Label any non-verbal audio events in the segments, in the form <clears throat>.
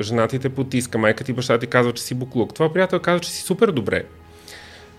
Жена ти те потиска, майка ти, баща ти казва, че си буклук. Това приятел казва, че си супер добре.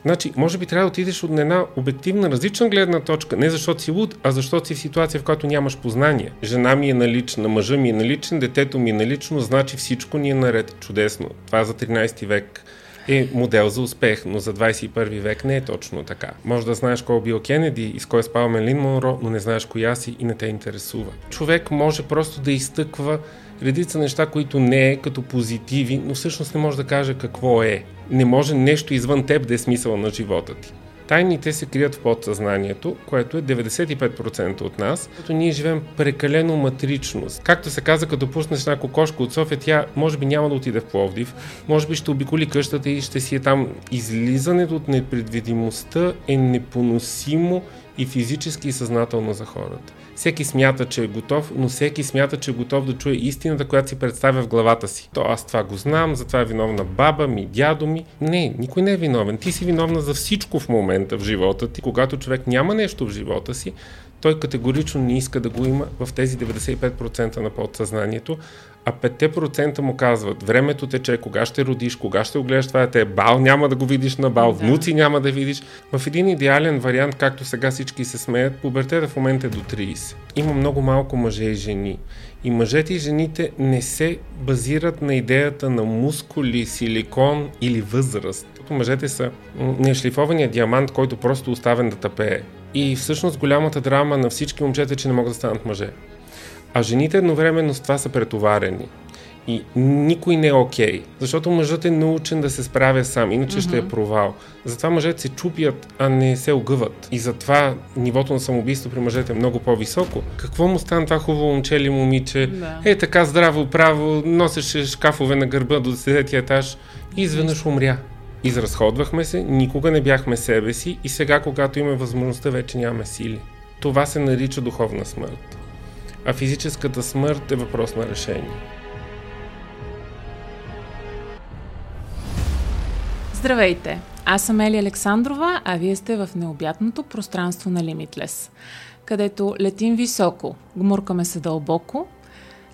Значи, може би трябва да отидеш от една обективна, различна гледна точка, не защото си луд, а защото си в ситуация, в която нямаш познание. Жена ми е налична, мъжа ми е наличен, детето ми е налично, значи всичко ни е наред. Чудесно. Това за 13 век е модел за успех, но за 21 век не е точно така. Може да знаеш кой е бил Кенеди и с кой е спал Мелин Монро, но не знаеш коя си и не те интересува. Човек може просто да изтъква редица неща, които не е като позитиви, но всъщност не може да каже какво е. Не може нещо извън теб да е смисъл на живота ти. Тайните се крият в подсъзнанието, което е 95% от нас, като ние живеем прекалено матричност. Както се каза, като пуснеш една кокошка от София, тя може би няма да отиде в Пловдив, може би ще обиколи къщата и ще си е там. Излизането от непредвидимостта е непоносимо и физически и съзнателно за хората. Всеки смята, че е готов, но всеки смята, че е готов да чуе истината, която си представя в главата си. То аз това го знам, затова е виновна баба ми, дядо ми. Не, никой не е виновен. Ти си виновна за всичко в момента в живота ти. Когато човек няма нещо в живота си, той категорично не иска да го има в тези 95% на подсъзнанието, а 5% му казват, времето тече, кога ще родиш, кога ще огледаш това дете, бал няма да го видиш на бал, да. внуци няма да видиш. В един идеален вариант, както сега всички се смеят, пубертета в момента е до 30. Има много малко мъже и жени. И мъжете и жените не се базират на идеята на мускули, силикон или възраст. Мъжете са нешлифования диамант, който просто оставен да тъпее. И всъщност голямата драма на всички момчета е, че не могат да станат мъже. А жените едновременно с това са претоварени. И никой не е окей, okay, защото мъжът е научен да се справя сам, иначе mm-hmm. ще е провал. Затова мъжете се чупят, а не се огъват. И затова нивото на самоубийство при мъжете е много по-високо. Какво му стана това хубаво момче или момиче? Да. Е така здраво, право, носеше шкафове на гърба до 10 етаж и изведнъж умря. Изразходвахме се, никога не бяхме себе си и сега, когато имаме възможността, вече нямаме сили. Това се нарича духовна смърт. А физическата смърт е въпрос на решение. Здравейте! Аз съм Ели Александрова, а вие сте в необятното пространство на Limitless, където летим високо, гмуркаме се дълбоко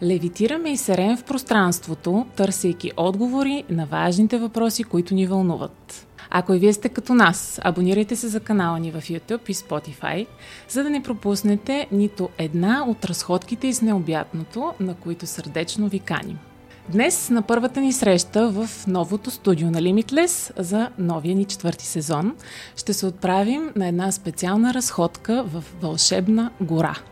Левитираме и серем в пространството, търсейки отговори на важните въпроси, които ни вълнуват. Ако и вие сте като нас, абонирайте се за канала ни в YouTube и Spotify, за да не пропуснете нито една от разходките из необятното, на които сърдечно ви каним. Днес на първата ни среща в новото студио на Limitless за новия ни четвърти сезон ще се отправим на една специална разходка в вълшебна гора –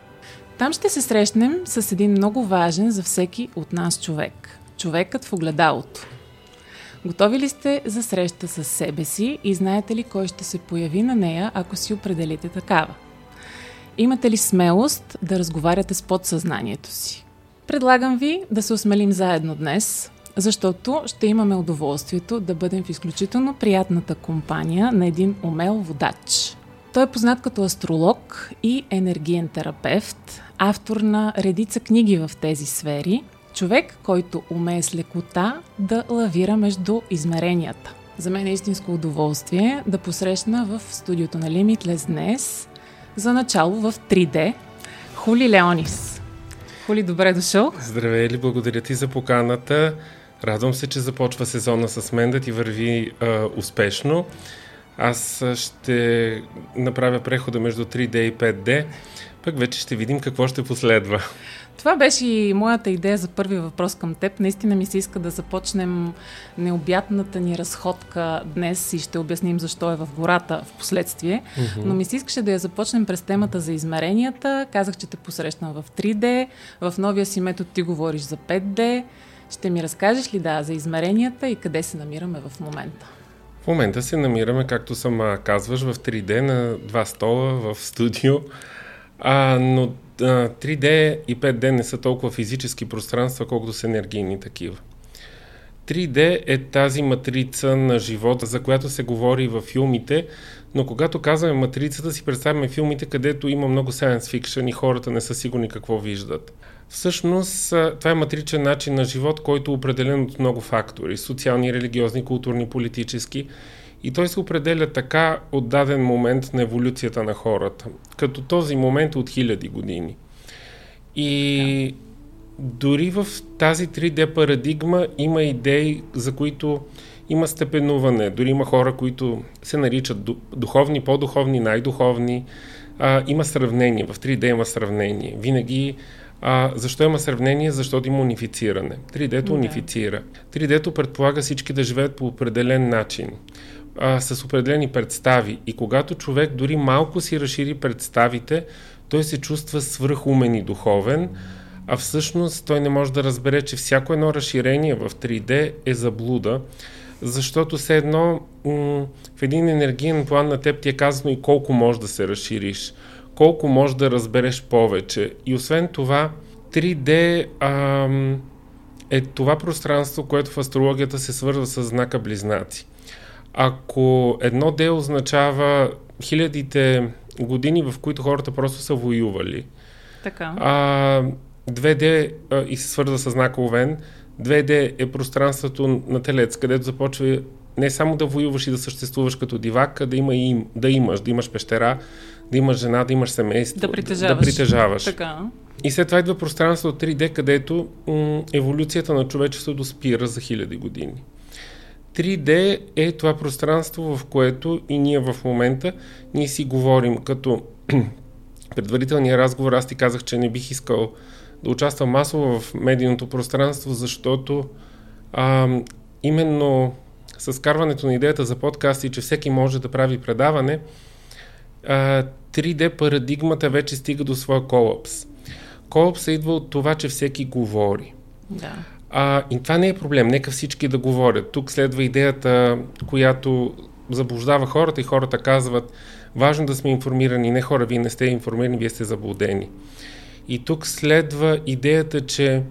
там ще се срещнем с един много важен за всеки от нас човек. Човекът в огледалото. Готови ли сте за среща с себе си и знаете ли кой ще се появи на нея, ако си определите такава? Имате ли смелост да разговаряте с подсъзнанието си? Предлагам ви да се осмелим заедно днес, защото ще имаме удоволствието да бъдем в изключително приятната компания на един умел водач. Той е познат като астролог и енергиен терапевт, автор на редица книги в тези сфери, човек, който умее с лекота да лавира между измеренията. За мен е истинско удоволствие да посрещна в студиото на Limitless днес за начало в 3D Хули Леонис. Хули, добре дошъл. Здравей ли, благодаря ти за поканата. Радвам се, че започва сезона с мен да ти върви а, успешно. Аз ще направя прехода между 3D и 5D пък вече ще видим какво ще последва. Това беше и моята идея за първи въпрос към теб. Наистина ми се иска да започнем необятната ни разходка днес и ще обясним защо е в гората в последствие. Mm-hmm. Но ми се искаше да я започнем през темата за измеренията. Казах, че те посрещам в 3D. В новия си метод ти говориш за 5D. Ще ми разкажеш ли да за измеренията и къде се намираме в момента? В момента се намираме, както сама казваш, в 3D на два стола в студио. А, но а, 3D и 5D не са толкова физически пространства, колкото са енергийни такива. 3D е тази матрица на живота, за която се говори във филмите, но когато казваме матрицата, си представяме филмите, където има много science fiction и хората не са сигурни какво виждат. Всъщност, това е матричен начин на живот, който е определен от много фактори социални, религиозни, културни, политически. И той се определя така от даден момент на еволюцията на хората, като този момент от хиляди години. И дори в тази 3D парадигма има идеи, за които има степенуване. Дори има хора, които се наричат духовни, по-духовни, най-духовни. А, има сравнение. В 3D има сравнение. Винаги а, защо има сравнение? Защото има унифициране. 3D-то унифицира. 3D-то предполага всички да живеят по определен начин, а, с определени представи. И когато човек дори малко си разшири представите, той се чувства свръхумен и духовен, а всъщност той не може да разбере, че всяко едно разширение в 3D е заблуда, защото все едно м- в един енергиен план на теб ти е казано и колко може да се разшириш колко можеш да разбереш повече. И освен това, 3D ам, е това пространство, което в астрологията се свързва с знака Близнаци. Ако едно D означава хилядите години, в които хората просто са воювали, така. А, 2D а, и се свързва с знака Овен, 2D е пространството на Телец, където започва не само да воюваш и да съществуваш като дивак, а да, има и, да имаш, да имаш пещера, да имаш жена, да имаш семейство. Да притежаваш. Да притежаваш. Така. И след това идва пространство от 3D, където м- еволюцията на човечеството спира за хиляди години. 3D е това пространство, в което и ние в момента ние си говорим като <clears throat> предварителния разговор. Аз ти казах, че не бих искал да участвам масово в медийното пространство, защото а, именно с карването на идеята за подкасти, че всеки може да прави предаване, 3D парадигмата вече стига до своя колапс. Колапс идва от това, че всеки говори. Да. А, и това не е проблем. Нека всички да говорят. Тук следва идеята, която заблуждава хората и хората казват, важно да сме информирани. Не хора, вие не сте информирани, вие сте заблудени. И тук следва идеята, че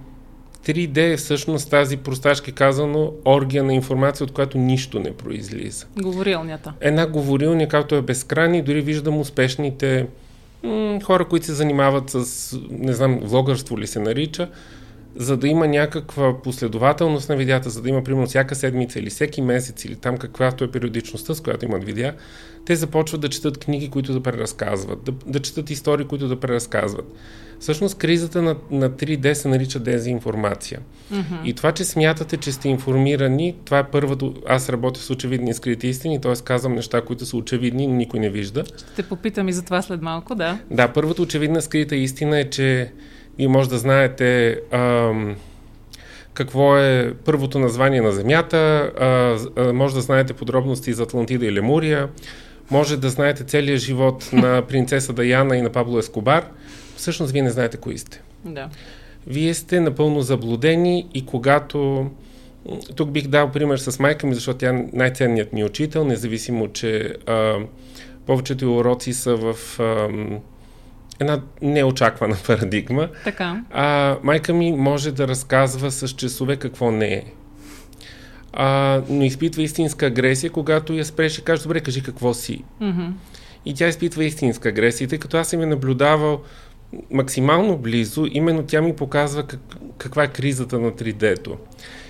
3D е всъщност тази просташки казано оргия на информация, от която нищо не произлиза. Говорилнята. Една говорилня, както е безкрайна и дори виждам успешните м- хора, които се занимават с, не знам, влогърство ли се нарича, за да има някаква последователност на видеята, за да има, примерно, всяка седмица или всеки месец, или там каквато е периодичността, с която имат видеа, те започват да четат книги, които да преразказват, да, да четат истории, които да преразказват. Всъщност кризата на, на 3D се нарича дезинформация. Mm-hmm. И това, че смятате, че сте информирани, това е първото. Аз работя с очевидни скрити истини, т.е. казвам неща, които са очевидни, но никой не вижда. Ще те попитам и за това след малко, да. Да, първата очевидна скрита истина е, че вие може да знаете ам, какво е първото название на Земята, а, а, може да знаете подробности за Атлантида и Лемурия, може да знаете целият живот <laughs> на принцеса Даяна и на Пабло Ескобар. Всъщност вие не знаете кои сте. Да. Вие сте напълно заблудени и когато... Тук бих дал пример с майка ми, защото тя е най-ценният ми учител, независимо, че а, повечето уроци са в... А, една неочаквана парадигма. Така. А, майка ми може да разказва с часове какво не е. А, но изпитва истинска агресия, когато я спреш и каже, добре, кажи какво си. Mm-hmm. И тя изпитва истинска агресия, тъй като аз съм я наблюдавал максимално близо, именно тя ми показва как, каква е кризата на 3D-то.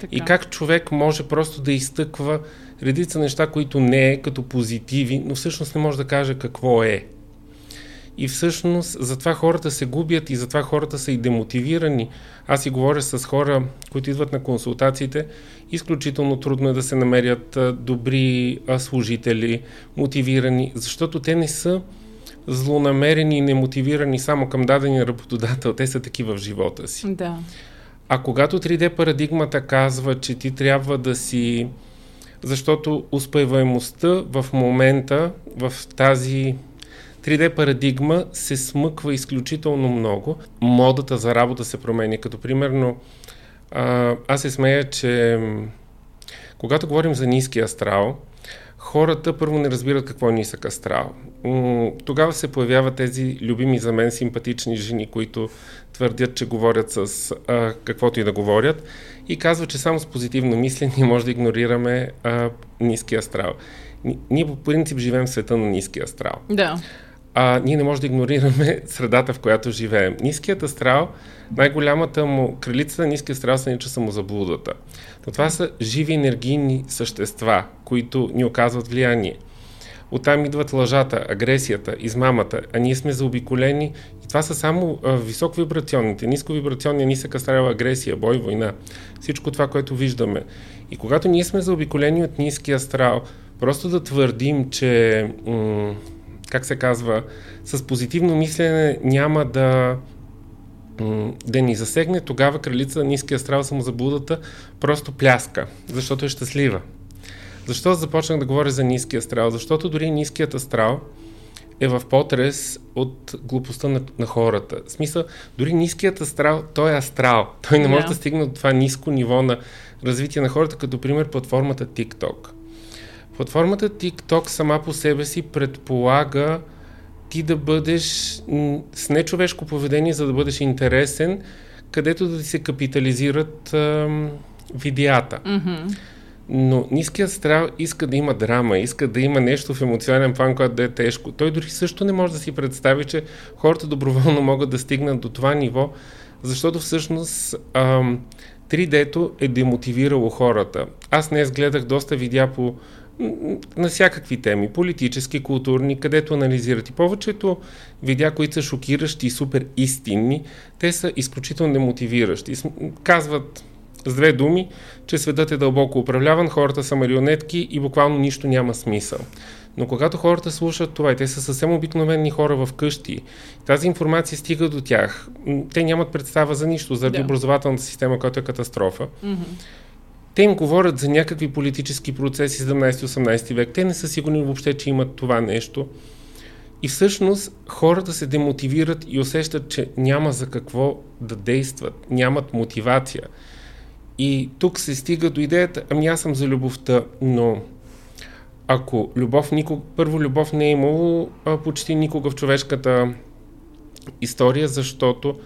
Така. И как човек може просто да изтъква редица неща, които не е като позитиви, но всъщност не може да каже какво е. И всъщност затова хората се губят и затова хората са и демотивирани. Аз си говоря с хора, които идват на консултациите. Изключително трудно е да се намерят добри служители, мотивирани, защото те не са злонамерени и немотивирани само към дадения работодател. Те са такива в живота си. Да. А когато 3D парадигмата казва, че ти трябва да си... Защото успеваемостта в момента, в тази 3D парадигма се смъква изключително много. Модата за работа се променя. Като примерно, а, аз се смея, че когато говорим за ниски астрал, хората първо не разбират какво е нисък астрал. Тогава се появяват тези любими за мен симпатични жени, които твърдят, че говорят с а, каквото и да говорят и казват, че само с позитивно мислене може да игнорираме а, ниски астрал. Ние по принцип живеем в света на ниски астрал. Да а, ние не можем да игнорираме <laughs> средата, в която живеем. Ниският астрал, най-голямата му кралица на ниския астрал се нарича самозаблудата. Но това са живи енергийни същества, които ни оказват влияние. Оттам идват лъжата, агресията, измамата, а ние сме заобиколени и това са само а, високовибрационните, нисковибрационния, нисък астрал, агресия, бой, война. Всичко това, което виждаме. И когато ние сме заобиколени от ниски астрал, просто да твърдим, че м- как се казва, с позитивно мислене няма да да ни засегне, тогава кралица ниския астрал самозаблудата просто пляска, защото е щастлива. Защо започнах да говоря за ниския астрал? Защото дори ниският астрал е в потрес от глупостта на, на хората. В смисъл, дори ниският астрал, той е астрал. Той не може yeah. да стигне до това ниско ниво на развитие на хората, като пример платформата TikTok. Платформата TikTok сама по себе си предполага ти да бъдеш с нечовешко поведение, за да бъдеш интересен, където да ти се капитализират а, видеята. Mm-hmm. Но ниският страх иска да има драма, иска да има нещо в емоционален план, което да е тежко. Той дори също не може да си представи, че хората доброволно могат да стигнат до това ниво, защото всъщност ам, 3D-то е демотивирало хората. Аз днес гледах доста видеа по на всякакви теми, политически, културни, където анализират. И повечето видеа, които са шокиращи и супер истинни, те са изключително демотивиращи. Казват с две думи, че светът е дълбоко управляван, хората са марионетки и буквално нищо няма смисъл. Но когато хората слушат това и те са съвсем обикновени хора в къщи, тази информация стига до тях, те нямат представа за нищо, заради да. образователната система, която е катастрофа. Mm-hmm те им говорят за някакви политически процеси 17-18 век. Те не са сигурни въобще, че имат това нещо. И всъщност хората се демотивират и усещат, че няма за какво да действат, нямат мотивация. И тук се стига до идеята, ами аз съм за любовта, но ако любов никога, първо любов не е имало почти никога в човешката история, защото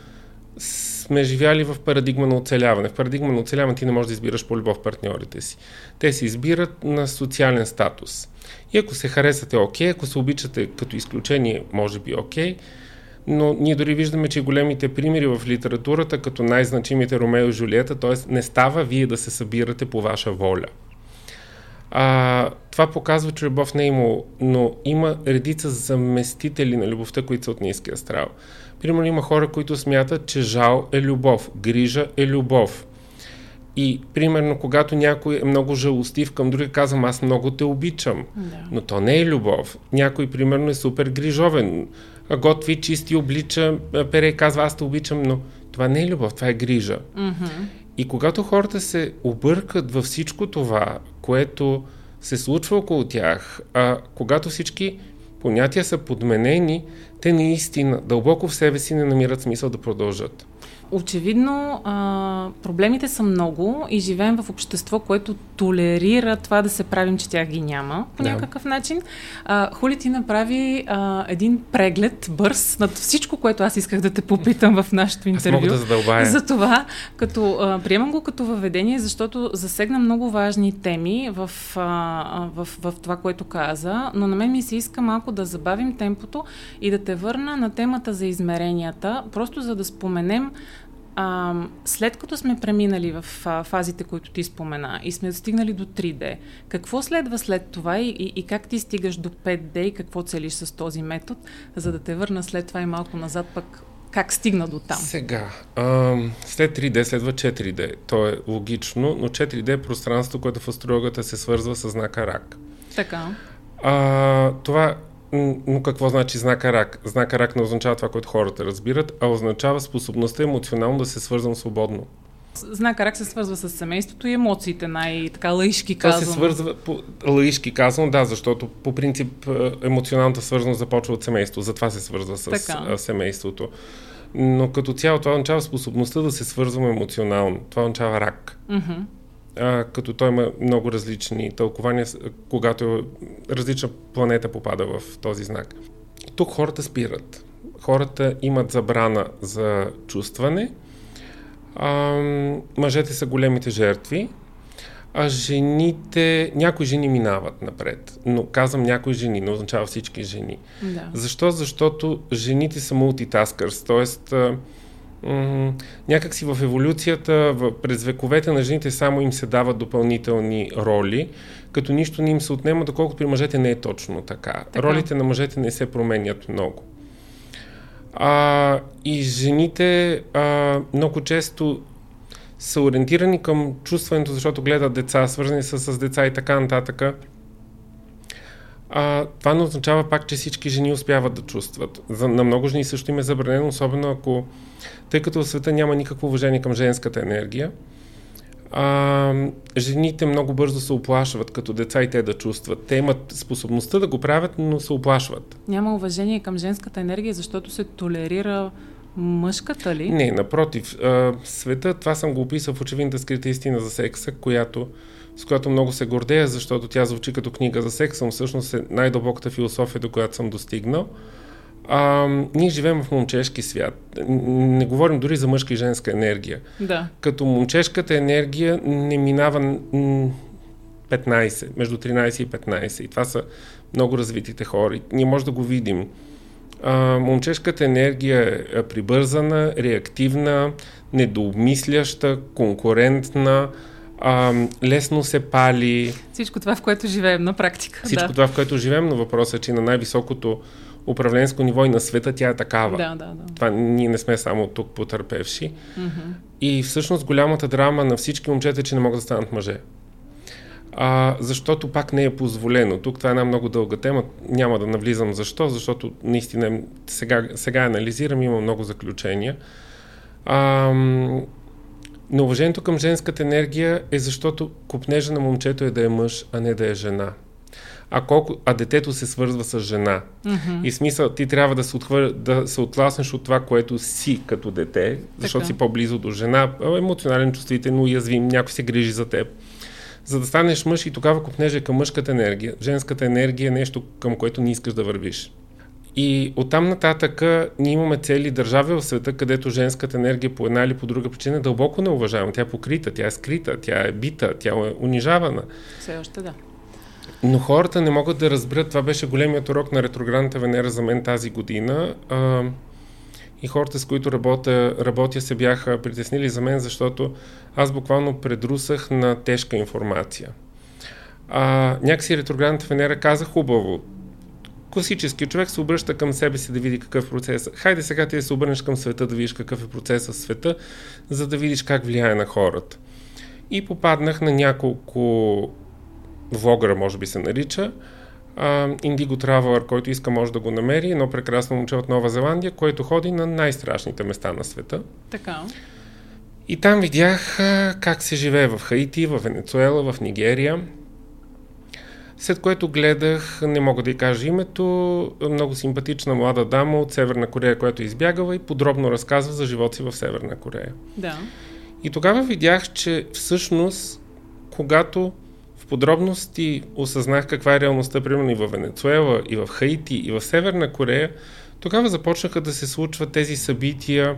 сме живяли в парадигма на оцеляване. В парадигма на оцеляване ти не можеш да избираш по любов партньорите си. Те се избират на социален статус. И ако се харесате, окей, ако се обичате като изключение, може би окей, но ние дори виждаме, че големите примери в литературата, като най-значимите Ромео и Жулиета, т.е. не става вие да се събирате по ваша воля. А, това показва, че любов не е имало, но има редица заместители на любовта, които са от ниския астрал. Примерно има хора, които смятат, че жал е любов, грижа е любов. И примерно, когато някой е много жалостив към други, казвам, аз много те обичам. Да. Но то не е любов. Някой, примерно, е супер грижовен. Готви, чисти, облича, пере и казва, аз те обичам, но това не е любов, това е грижа. Mm-hmm. И когато хората се объркат във всичко това, което се случва около тях, а когато всички понятия са подменени, те наистина дълбоко в себе си не намират смисъл да продължат. Очевидно, а, проблемите са много и живеем в общество, което толерира това да се правим, че тях ги няма по да. някакъв начин. А, Хули ти направи а, един преглед бърз над всичко, което аз исках да те попитам в нашото интервю. Аз мога да задълбая. За това, като, а, приемам го като въведение, защото засегна много важни теми в, а, в, в това, което каза, но на мен ми се иска малко да забавим темпото и да те върна на темата за измеренията, просто за да споменем а, след като сме преминали в а, фазите, които ти спомена и сме стигнали до 3D, какво следва след това и, и, и как ти стигаш до 5D и какво целиш с този метод, за да те върна след това и малко назад пък как стигна до там? Сега, а, след 3D следва 4D. То е логично, но 4D е пространство, което в астрологията се свързва с знака рак. Така. А, това но какво значи знака рак? Знака рак не означава това, което хората разбират, а означава способността емоционално да се свързвам свободно. Знака рак се свързва с семейството и емоциите, най-така лаишки казано. Това се свързва, по, лаишки казано, да, защото по принцип е, емоционалната свързаност започва от семейство, затова се свързва с така. семейството. Но като цяло това означава способността да се свързваме емоционално. Това означава рак. Mm-hmm а, като той има много различни тълкования, когато различна планета попада в този знак. Тук хората спират. Хората имат забрана за чувстване. А, мъжете са големите жертви, а жените, някои жени минават напред. Но казвам някои жени, не означава всички жени. Да. Защо? Защото жените са мултитаскърс, т.е м- някакси в еволюцията, в, през вековете на жените само им се дават допълнителни роли, като нищо не им се отнема, доколкото при мъжете не е точно така. така. Ролите на мъжете не се променят много. А, и жените а, много често са ориентирани към чувстването, защото гледат деца, свързани са с деца и така нататък. А, това не означава пак, че всички жени успяват да чувстват. За, на много жени също им е забранено, особено ако, тъй като в света няма никакво уважение към женската енергия, а, жените много бързо се оплашват като деца и те да чувстват. Те имат способността да го правят, но се оплашват. Няма уважение към женската енергия, защото се толерира мъжката ли? Не, напротив. А, света, това съм го описал в очевидната скрита истина за секса, която, с която много се гордея, защото тя звучи като книга за секса, но всъщност е най-дълбоката философия, до която съм достигнал. А, ние живеем в момчешки свят. Не говорим дори за мъжка и женска енергия. Да. Като момчешката енергия не минава 15, между 13 и 15. И това са много развитите хора. ние може да го видим. А, момчешката енергия е прибързана, реактивна, недообмисляща, конкурентна, а, лесно се пали. Всичко това, в което живеем на практика. Всичко да. това, в което живеем, но въпросът е, че на най-високото управленско ниво и на света тя е такава. Да, да, да. Това ние не сме само тук потърпевши. Mm-hmm. И всъщност голямата драма на всички момчета е, че не могат да станат мъже. А, защото пак не е позволено. Тук това е една много дълга тема. Няма да навлизам защо, защото наистина сега, сега анализирам, има много заключения. А, но уважението към женската енергия е защото купнежа на момчето е да е мъж, а не да е жена а, колко, а детето се свързва с жена. Mm-hmm. И смисъл, ти трябва да се, отхвър, да се отласнеш от това, което си като дете, защото така. си по-близо до жена, емоционален, чувствителен, уязвим, някой се грижи за теб. За да станеш мъж и тогава купнеже към мъжката енергия. Женската енергия е нещо, към което не искаш да вървиш. И оттам нататък ние имаме цели държави в света, където женската енергия по една или по друга причина е дълбоко неуважавана. Тя е покрита, тя е скрита, тя е бита, тя е унижавана. Все още да. Но хората не могат да разберат, това беше големият урок на ретроградната Венера за мен тази година. А, и хората, с които работя, работя, се бяха притеснили за мен, защото аз буквално предрусах на тежка информация. А, някакси ретроградната Венера каза хубаво. Класически човек се обръща към себе си да види какъв е процес. Хайде сега ти да се обърнеш към света, да видиш какъв е процесът в света, за да видиш как влияе на хората. И попаднах на няколко влогъра, може би се нарича, Indigo Traveler, който иска може да го намери, едно прекрасно момче от Нова Зеландия, което ходи на най-страшните места на света. Така. И там видях uh, как се живее в Хаити, в Венецуела, в Нигерия. След което гледах, не мога да й кажа името, много симпатична млада дама от Северна Корея, която е избягала и подробно разказва за живота си в Северна Корея. Да. И тогава видях, че всъщност, когато подробности осъзнах каква е реалността, примерно и в Венецуела, и в Хаити, и в Северна Корея, тогава започнаха да се случват тези събития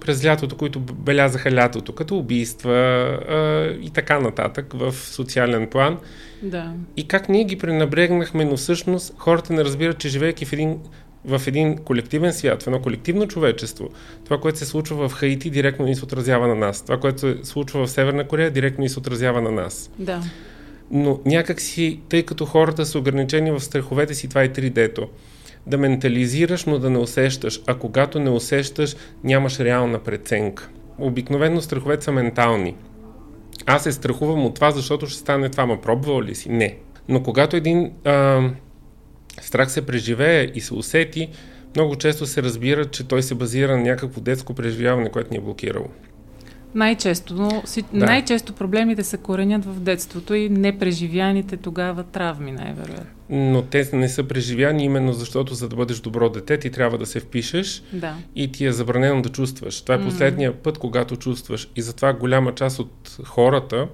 през лятото, които белязаха лятото, като убийства а, и така нататък в социален план. Да. И как ние ги пренабрегнахме, но всъщност хората не разбират, че живеейки в един в един колективен свят, в едно колективно човечество, това, което се случва в Хаити, директно ни се отразява на нас. Това, което се случва в Северна Корея, директно ни се отразява на нас. Да но някакси, тъй като хората са ограничени в страховете си, това е 3D-то. Да ментализираш, но да не усещаш, а когато не усещаш, нямаш реална преценка. Обикновено страховете са ментални. Аз се страхувам от това, защото ще стане това. Ма пробвал ли си? Не. Но когато един а, страх се преживее и се усети, много често се разбира, че той се базира на някакво детско преживяване, което ни е блокирало. Най-често, но си, да. най-често проблемите се коренят в детството и непреживяните тогава травми, най-вероятно. Но те не са преживяни именно защото за да бъдеш добро дете ти трябва да се впишеш да. и ти е забранено да чувстваш. Това е последния mm-hmm. път, когато чувстваш. И затова голяма част от хората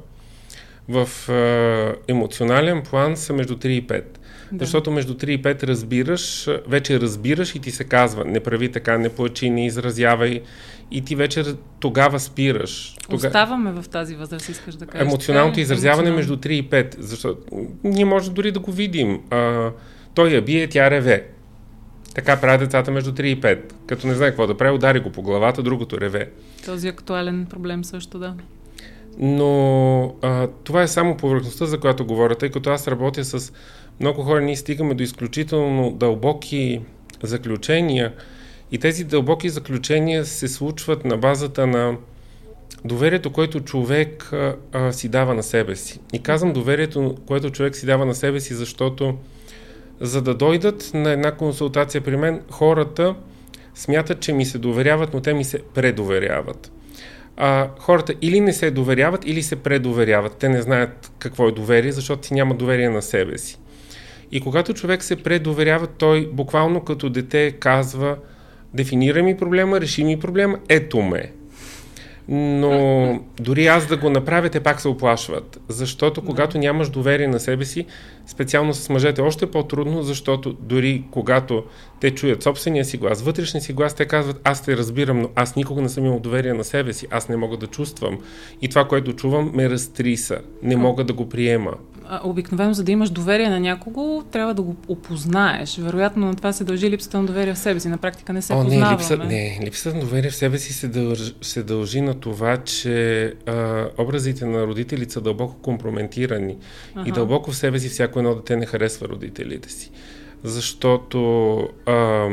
в е, емоционален план са между 3 и 5. Да. Защото между 3 и 5 разбираш, вече разбираш и ти се казва, не прави така, не плачи, не изразявай. И ти вече тогава спираш. Тога... Оставаме в тази възраст, искаш да кажеш. Емоционалното е, изразяване емоционално. между 3 и 5. Защото ние може дори да го видим. А, той я бие, тя реве. Така правят децата между 3 и 5. Като не знае какво да прави, удари го по главата, другото реве. Този актуален проблем също, да. Но а, това е само повърхността, за която говоря, тъй като аз работя с много хора, ние стигаме до изключително дълбоки заключения и тези дълбоки заключения се случват на базата на доверието, което човек а, а, си дава на себе си. И казвам доверието, което човек си дава на себе си, защото за да дойдат на една консултация при мен, хората смятат, че ми се доверяват, но те ми се предоверяват. А, хората или не се доверяват, или се предоверяват. Те не знаят какво е доверие, защото си няма доверие на себе си. И когато човек се предоверява, той буквално като дете казва дефинира ми проблема, реши ми проблема, ето ме. Но дори аз да го направя, те пак се оплашват. Защото когато нямаш доверие на себе си, специално с мъжете, още по-трудно, защото дори когато те чуят собствения си глас, вътрешния си глас, те казват, аз те разбирам, но аз никога не съм имал доверие на себе си, аз не мога да чувствам. И това, което чувам, ме разтриса. Не мога да го приема обикновено, за да имаш доверие на някого, трябва да го опознаеш. Вероятно на това се дължи липсата на доверие в себе си. На практика не се О, познаваме. Не, липса, не, липсата на доверие в себе си се дължи, се дължи на това, че а, образите на родителите са дълбоко компрометирани. Ага. И дълбоко в себе си всяко едно дете не харесва родителите си. Защото... А,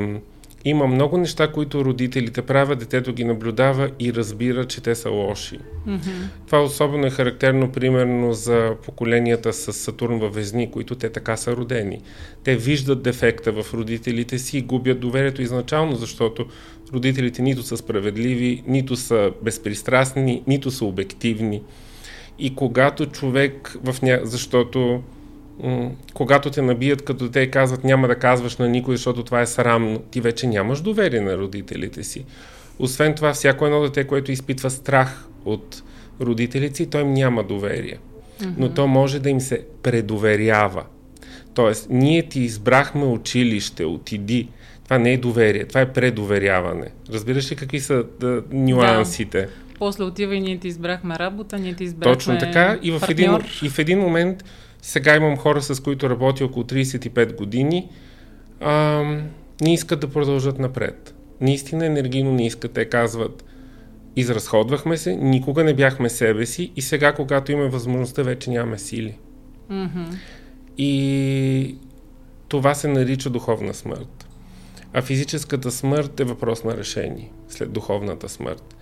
има много неща, които родителите правят, детето ги наблюдава и разбира, че те са лоши. Mm-hmm. Това особено е характерно, примерно, за поколенията с Сатурн във Везни, които те така са родени. Те виждат дефекта в родителите си и губят доверието изначално, защото родителите нито са справедливи, нито са безпристрастни, нито са обективни. И когато човек в ня... защото когато те набият, като те казват няма да казваш на никой, защото това е срамно, ти вече нямаш доверие на родителите си. Освен това, всяко едно дете, което изпитва страх от родителите си, той им няма доверие. Mm-hmm. Но то може да им се предоверява. Тоест, ние ти избрахме училище, отиди. Това не е доверие, това е предоверяване. Разбираш ли какви са да, нюансите? Да. После отива и ние ти избрахме работа, ние ти избрахме Точно така. И в, един, и в един момент сега имам хора, с които работя около 35 години. А, не искат да продължат напред. Наистина енергийно не искат. Те казват, изразходвахме се, никога не бяхме себе си и сега, когато имаме възможността, вече нямаме сили. Mm-hmm. И това се нарича духовна смърт. А физическата смърт е въпрос на решение след духовната смърт.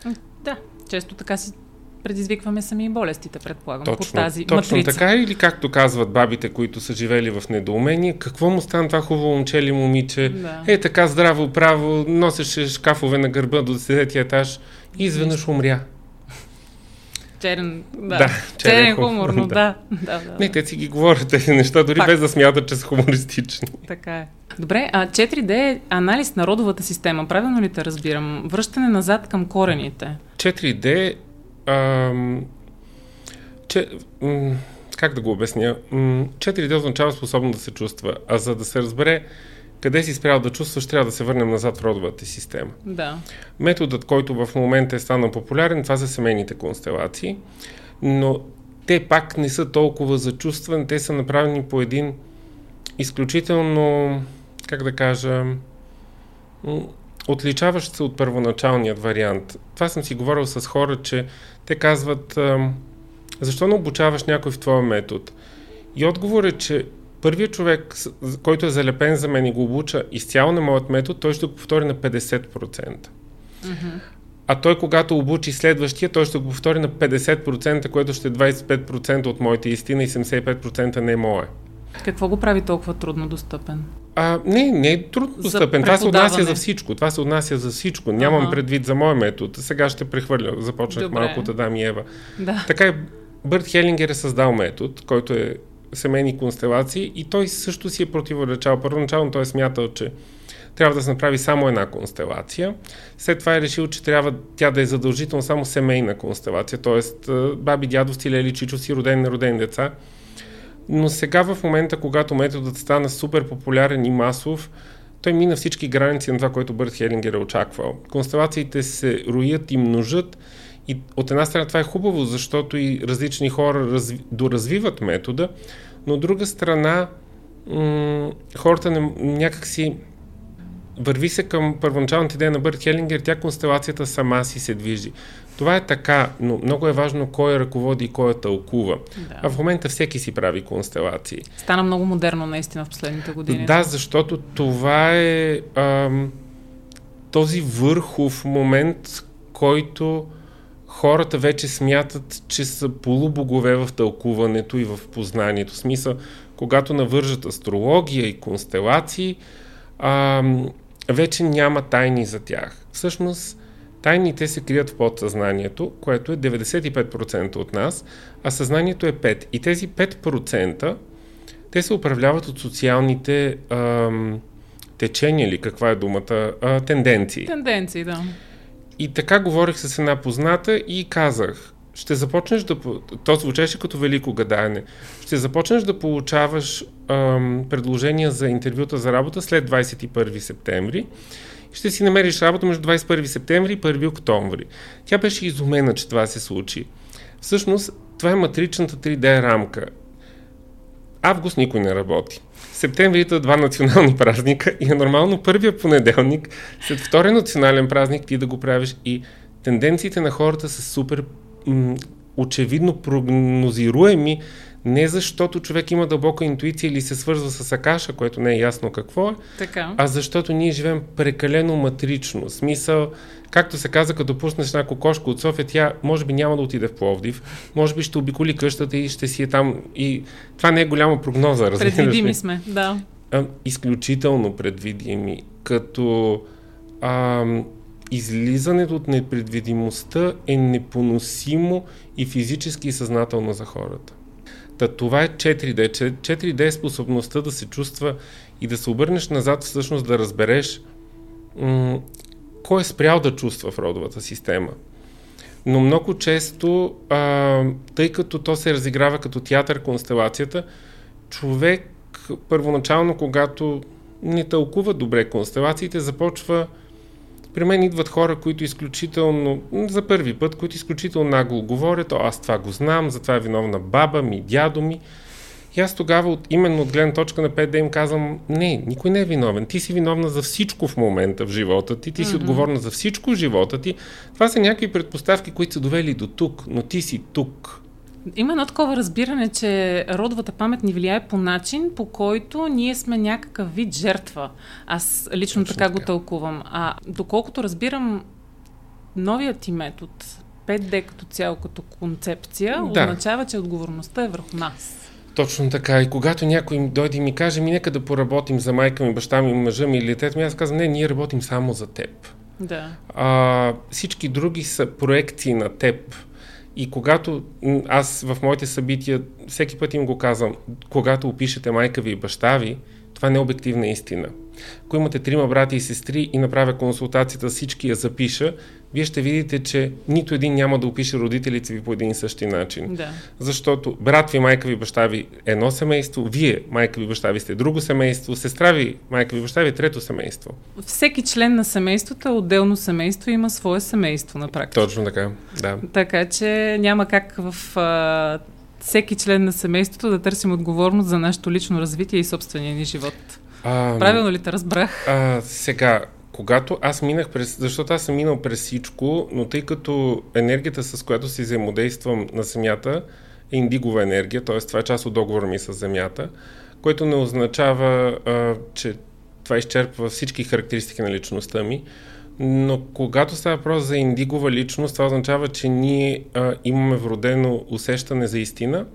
Да, често така си предизвикваме сами болестите, предполагам, точно, по тази Точно матрица. така или както казват бабите, които са живели в недоумение, какво му стана това хубаво момче или момиче, да. е така здраво право, носеше шкафове на гърба до 10 етаж и изведнъж умря. Черен, да. да черен, черен хумор, но да. да. да, да. Не, те си ги говорят тези неща, дори Факт. без да смятат, че са хумористични. Така е. Добре, а 4D е анализ на родовата система. Правилно ли те разбирам? Връщане назад към корените. 4D Ам, че, м- как да го обясня? 4D означава способно да се чувства, а за да се разбере къде си спрял да чувстваш, трябва да се върнем назад в родовата система. Да. Методът, който в момента е станал популярен, това са семейните констелации, но те пак не са толкова за чувстване, те са направени по един изключително, как да кажа, отличаващ се от първоначалният вариант. Това съм си говорил с хора, че те казват, защо не обучаваш някой в твоя метод? И отговор е, че първият човек, който е залепен за мен и го обуча изцяло на моят метод, той ще го повтори на 50%. Mm-hmm. А той, когато обучи следващия, той ще го повтори на 50%, което ще е 25% от моите истина и 75% не е мое. Какво го прави толкова трудно достъпен? А, не, не е трудно достъпен. Това се отнася за всичко. Това се отнася за всичко. Нямам ага. предвид за моя метод. Сега ще прехвърля. Започнах Добре. малко от Адам и Ева. Да. Така е, Бърт Хелингер е създал метод, който е семейни констелации и той също си е противоречал. Първоначално той е смятал, че трябва да се направи само една констелация. След това е решил, че трябва тя да е задължително само семейна констелация, т.е. баби, дядовци, лели, чичовци, родени, неродени деца но сега в момента, когато методът стана супер популярен и масов, той мина всички граници на това, което Бърт Хелингер е очаквал. Констелациите се роят и множат и от една страна това е хубаво, защото и различни хора разви, доразвиват метода, но от друга страна м- хората не, някакси върви се към първоначалната идея на Бърт Хелингер, тя констелацията сама си се движи. Това е така, но много е важно кой ръководи и кой я тълкува. Да. А в момента всеки си прави констелации. Стана много модерно наистина в последните години. Да, защото това е ам, този върхов момент, който хората вече смятат, че са полубогове в тълкуването и в познанието. В смисъл, когато навържат астрология и констелации, а, вече няма тайни за тях. Всъщност, тайните се крият в подсъзнанието, което е 95% от нас, а съзнанието е 5%. И тези 5% те се управляват от социалните ам, течения или каква е думата, а, тенденции. Тенденции, да. И така говорих с една позната и казах, ще започнеш да... То звучеше като велико гадаене. Ще започнеш да получаваш ам, предложения за интервюта за работа след 21 септември. Ще си намериш работа между 21 септември и 1 октомври. Тя беше изумена, че това се случи. Всъщност, това е матричната 3D рамка. Август никой не работи. Септември идват два национални празника и е нормално първия понеделник, след втория национален празник, ти да го правиш и тенденциите на хората са супер м- очевидно прогнозируеми, не защото човек има дълбока интуиция или се свързва с Акаша, което не е ясно какво е, така. а защото ние живеем прекалено матрично. Смисъл, както се каза, като пуснеш една кокошка от София, тя може би няма да отиде в Пловдив, може би ще обиколи къщата и ще си е там. И това не е голяма прогноза, разбираш Предвидими сме, да. А, изключително предвидими, като а, излизането от непредвидимостта е непоносимо и физически и съзнателно за хората. Та това е 4D. 4D е способността да се чувства и да се обърнеш назад, всъщност да разбереш м- кой е спрял да чувства в родовата система. Но много често, а, тъй като то се разиграва като театър констелацията, човек първоначално, когато не тълкува добре констелациите, започва при мен идват хора, които изключително, за първи път, които изключително нагло говорят, о, аз това го знам, за това е виновна баба ми, дядо ми. И аз тогава, от, именно от гледна точка на 5D им казвам, не, никой не е виновен. Ти си виновна за всичко в момента в живота ти, ти си mm-hmm. отговорна за всичко в живота ти. Това са някакви предпоставки, които са довели до тук, но ти си тук. Има едно такова разбиране, че родовата памет ни влияе по начин, по който ние сме някакъв вид жертва. Аз лично така, така го тълкувам. А доколкото разбирам, новият ти метод, 5D като цяло, като концепция, да. означава, че отговорността е върху нас. Точно така. И когато някой дойде и ми каже, ми нека да поработим за майка ми, баща ми, мъжа ми или детето ми, аз казвам, не, ние работим само за теб. Да. А, всички други са проекции на теб. И когато аз в моите събития всеки път им го казвам, когато опишете майка ви и баща ви, това не е обективна истина. Ако имате трима брати и сестри и направя консултацията, всички я запиша, вие ще видите, че нито един няма да опише родителите ви по един и същи начин. Да. Защото брат ви, майка ви, баща ви едно семейство, вие, майка ви, баща ви сте друго семейство, сестра ви, майка ви, баща ви трето семейство. Всеки член на семейството е отделно семейство и има свое семейство на практика. Точно така, да. Така че няма как в а, всеки член на семейството да търсим отговорност за нашето лично развитие и собствения ни живот. А, Правилно ли те разбрах? А, сега, когато аз минах през, защото аз съм минал през всичко, но тъй като енергията, с която си взаимодействам на Земята, е индигова енергия, т.е. това е част от договора ми с Земята, което не означава, а, че това изчерпва всички характеристики на личността ми, но когато става въпрос за индигова личност, това означава, че ние а, имаме вродено усещане за истина.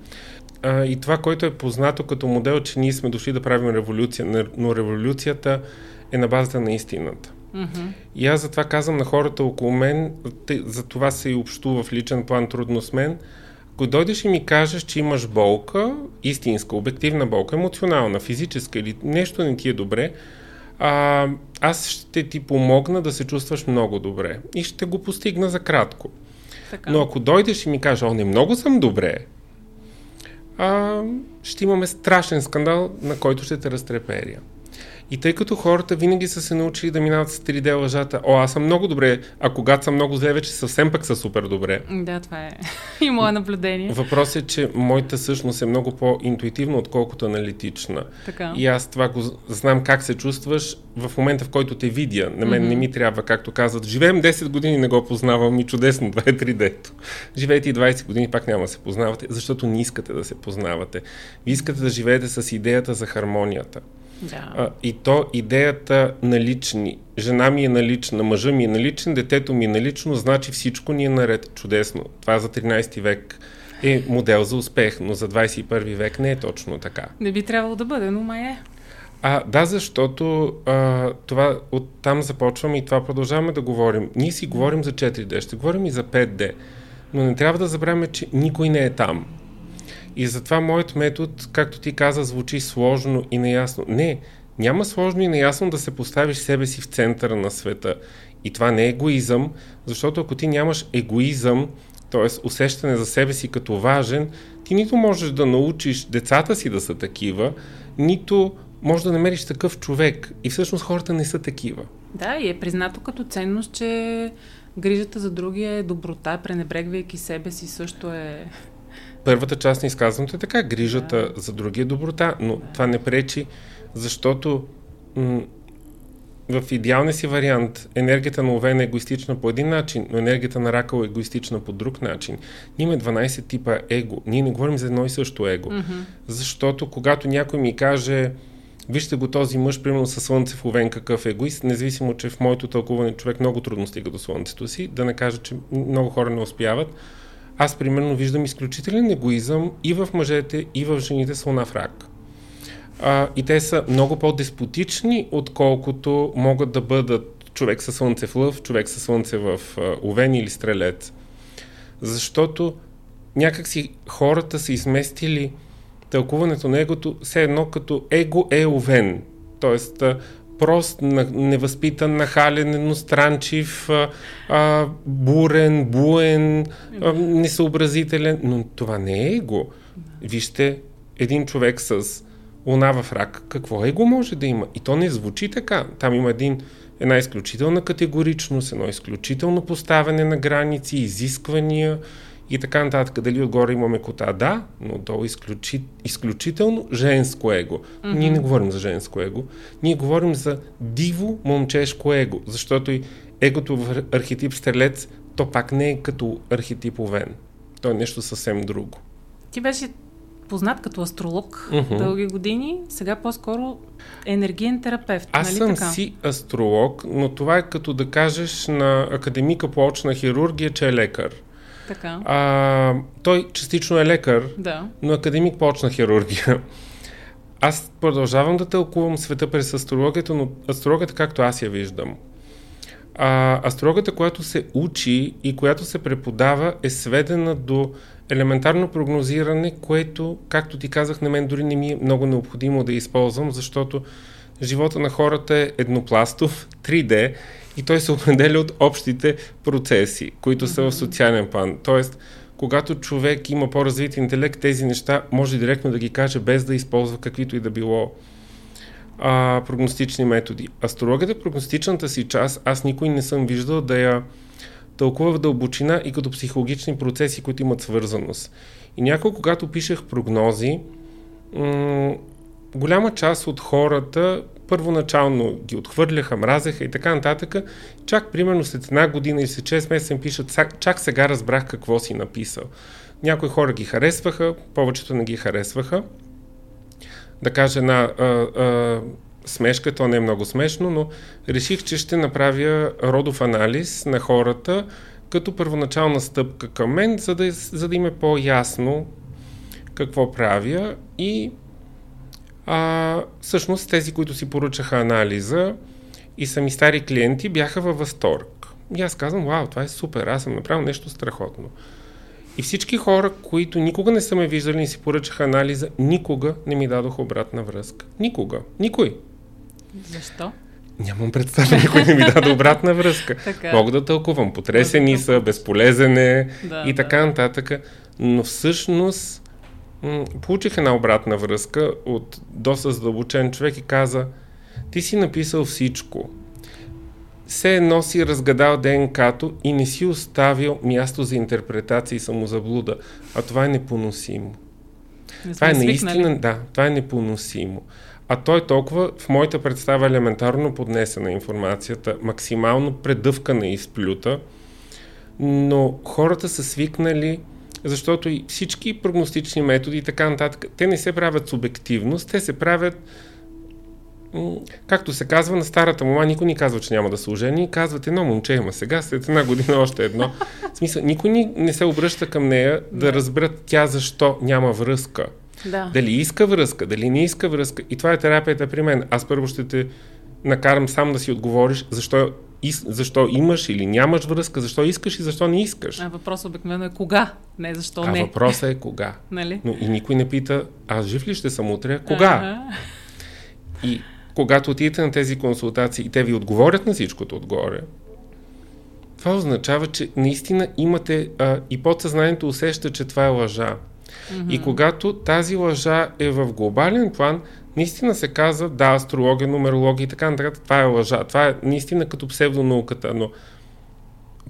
А, и това, което е познато като модел, че ние сме дошли да правим революция, но революцията е на базата на истината. Mm-hmm. И аз затова казвам на хората около мен, за това се и общува в личен план трудно с мен, ако дойдеш и ми кажеш, че имаш болка, истинска, обективна болка, емоционална, физическа или нещо не ти е добре, а, аз ще ти помогна да се чувстваш много добре и ще го постигна за кратко. Така. Но ако дойдеш и ми кажеш, о, не много съм добре, а, ще имаме страшен скандал, на който ще те разтреперя. И тъй като хората винаги са се научили да минават с 3D лъжата, о, аз съм много добре, а когато съм много зле, вече съвсем пък са супер добре. Да, това е <laughs> и мое наблюдение. Въпросът е, че моята същност е много по-интуитивна, отколкото аналитична. Така. И аз това го знам как се чувстваш в момента, в който те видя. На мен mm-hmm. не ми трябва, както казват, живеем 10 години, не го познавам и чудесно, <laughs> това е 3D-то. Живеете и 20 години, пак няма да се познавате, защото не искате да се познавате. Ви искате да живеете с идеята за хармонията. Да. А, и то идеята налични. Жена ми е налична, мъжа ми е наличен, детето ми е налично, значи всичко ни е наред. Чудесно. Това за 13 век е модел за успех, но за 21 век не е точно така. Не би трябвало да бъде, но май е. А, да, защото а, това оттам започваме и това продължаваме да говорим. Ние си говорим за 4D, ще говорим и за 5D, но не трябва да забравяме, че никой не е там. И затова моят метод, както ти каза, звучи сложно и неясно. Не, няма сложно и неясно да се поставиш себе си в центъра на света. И това не е егоизъм, защото ако ти нямаш егоизъм, т.е. усещане за себе си като важен, ти нито можеш да научиш децата си да са такива, нито можеш да намериш такъв човек. И всъщност хората не са такива. Да, и е признато като ценност, че грижата за другия е доброта, пренебрегвайки себе си също е първата част на изказването е така, грижата за другия доброта, но това не пречи, защото м- в идеалния си вариант енергията на Овен е егоистична по един начин, но енергията на Ракъл е егоистична по друг начин. Ние имаме 12 типа его. Ние не говорим за едно и също его. Mm-hmm. Защото когато някой ми каже, вижте го този мъж, примерно със слънце в Овен, какъв е егоист, независимо, че в моето тълкуване човек много трудно стига до слънцето си, да не кажа, че много хора не успяват, аз примерно виждам изключителен егоизъм и в мъжете, и в жените с луна рак. А, и те са много по-деспотични, отколкото могат да бъдат човек със слънце в лъв, човек със слънце в а, овен или стрелец. Защото някакси хората са изместили тълкуването на егото все едно като его е овен. Тоест, прост, невъзпитан, нахален, едностранчив, бурен, буен, несъобразителен. Но това не е его. Вижте един човек с луна в рак, какво его може да има? И то не звучи така. Там има един, една изключителна категоричност, едно изключително поставяне на граници, изисквания, и така нататък. Дали отгоре имаме кота? Да, но долу изключи, изключително женско его. Mm-hmm. Ние не говорим за женско его. Ние говорим за диво момчешко его, защото и егото в архетип стрелец, то пак не е като архетип овен. То е нещо съвсем друго. Ти беше познат като астролог mm-hmm. дълги години, сега по-скоро енергиен терапевт. Аз нали съм така? си астролог, но това е като да кажеш на академика по очна хирургия, че е лекар. Така. А, той частично е лекар, да. но академик почна хирургия. Аз продължавам да тълкувам света през астрологията, но астрологията както аз я виждам. А, астрологията, която се учи и която се преподава, е сведена до елементарно прогнозиране, което, както ти казах, на мен дори не ми е много необходимо да използвам, защото живота на хората е еднопластов, <laughs> 3D и той се определя от общите процеси, които са в социален план. Тоест, когато човек има по-развит интелект, тези неща може директно да ги каже без да използва каквито и да било а, прогностични методи. Астрологията, прогностичната си част, аз никой не съм виждал да я тълкува в дълбочина и като психологични процеси, които имат свързаност. И някой, когато пишех прогнози, м- голяма част от хората първоначално ги отхвърляха, мразеха и така нататък. Чак примерно след една година и след 6 месеца им пишат, чак сега разбрах какво си написал. Някои хора ги харесваха, повечето не ги харесваха. Да кажа една смешка, то не е много смешно, но реших, че ще направя родов анализ на хората като първоначална стъпка към мен, за да, за да им е по-ясно какво правя и а, всъщност тези, които си поръчаха анализа и са ми стари клиенти, бяха във възторг. И аз казвам, вау, това е супер, аз съм направил нещо страхотно. И всички хора, които никога не са ме виждали и си поръчаха анализа, никога не ми дадоха обратна връзка. Никога. Никой. Защо? Нямам представа, никой не ми даде обратна връзка. <laughs> така. Мога да тълкувам. Потресени са, безполезен е Да, и да. така нататък. Но всъщност получих една обратна връзка от доста задълбочен човек и каза Ти си написал всичко. Все едно си разгадал ДНК-то и не си оставил място за интерпретация и самозаблуда. А това е непоносимо. Не Това е наистина, да, това е непоносимо. А той е толкова, в моята представа, елементарно поднесена информацията, максимално предъвкана и изплюта, но хората са свикнали, защото и всички прогностични методи и така нататък, те не се правят субективност, те се правят както се казва на старата мама, никой ни казва, че няма да се ожени, казват едно момче има сега, след една година още едно. В смисъл, никой ни не се обръща към нея да разберат тя защо няма връзка. Да. Дали иска връзка, дали не иска връзка. И това е терапията при мен. Аз първо ще те накарам сам да си отговориш защо, ис, защо имаш или нямаш връзка, защо искаш и защо не искаш. А въпросът обикновено е кога, не защо А не. въпросът е кога. Нали? Но и никой не пита, аз жив ли ще съм утре, кога? И когато отидете на тези консултации и те ви отговорят на всичкото отгоре, това означава, че наистина имате а, и подсъзнанието усеща, че това е лъжа. Mm-hmm. И когато тази лъжа е в глобален план, наистина се казва, да, астрология, нумерология и така нататък, това е лъжа. Това е наистина като псевдонауката, но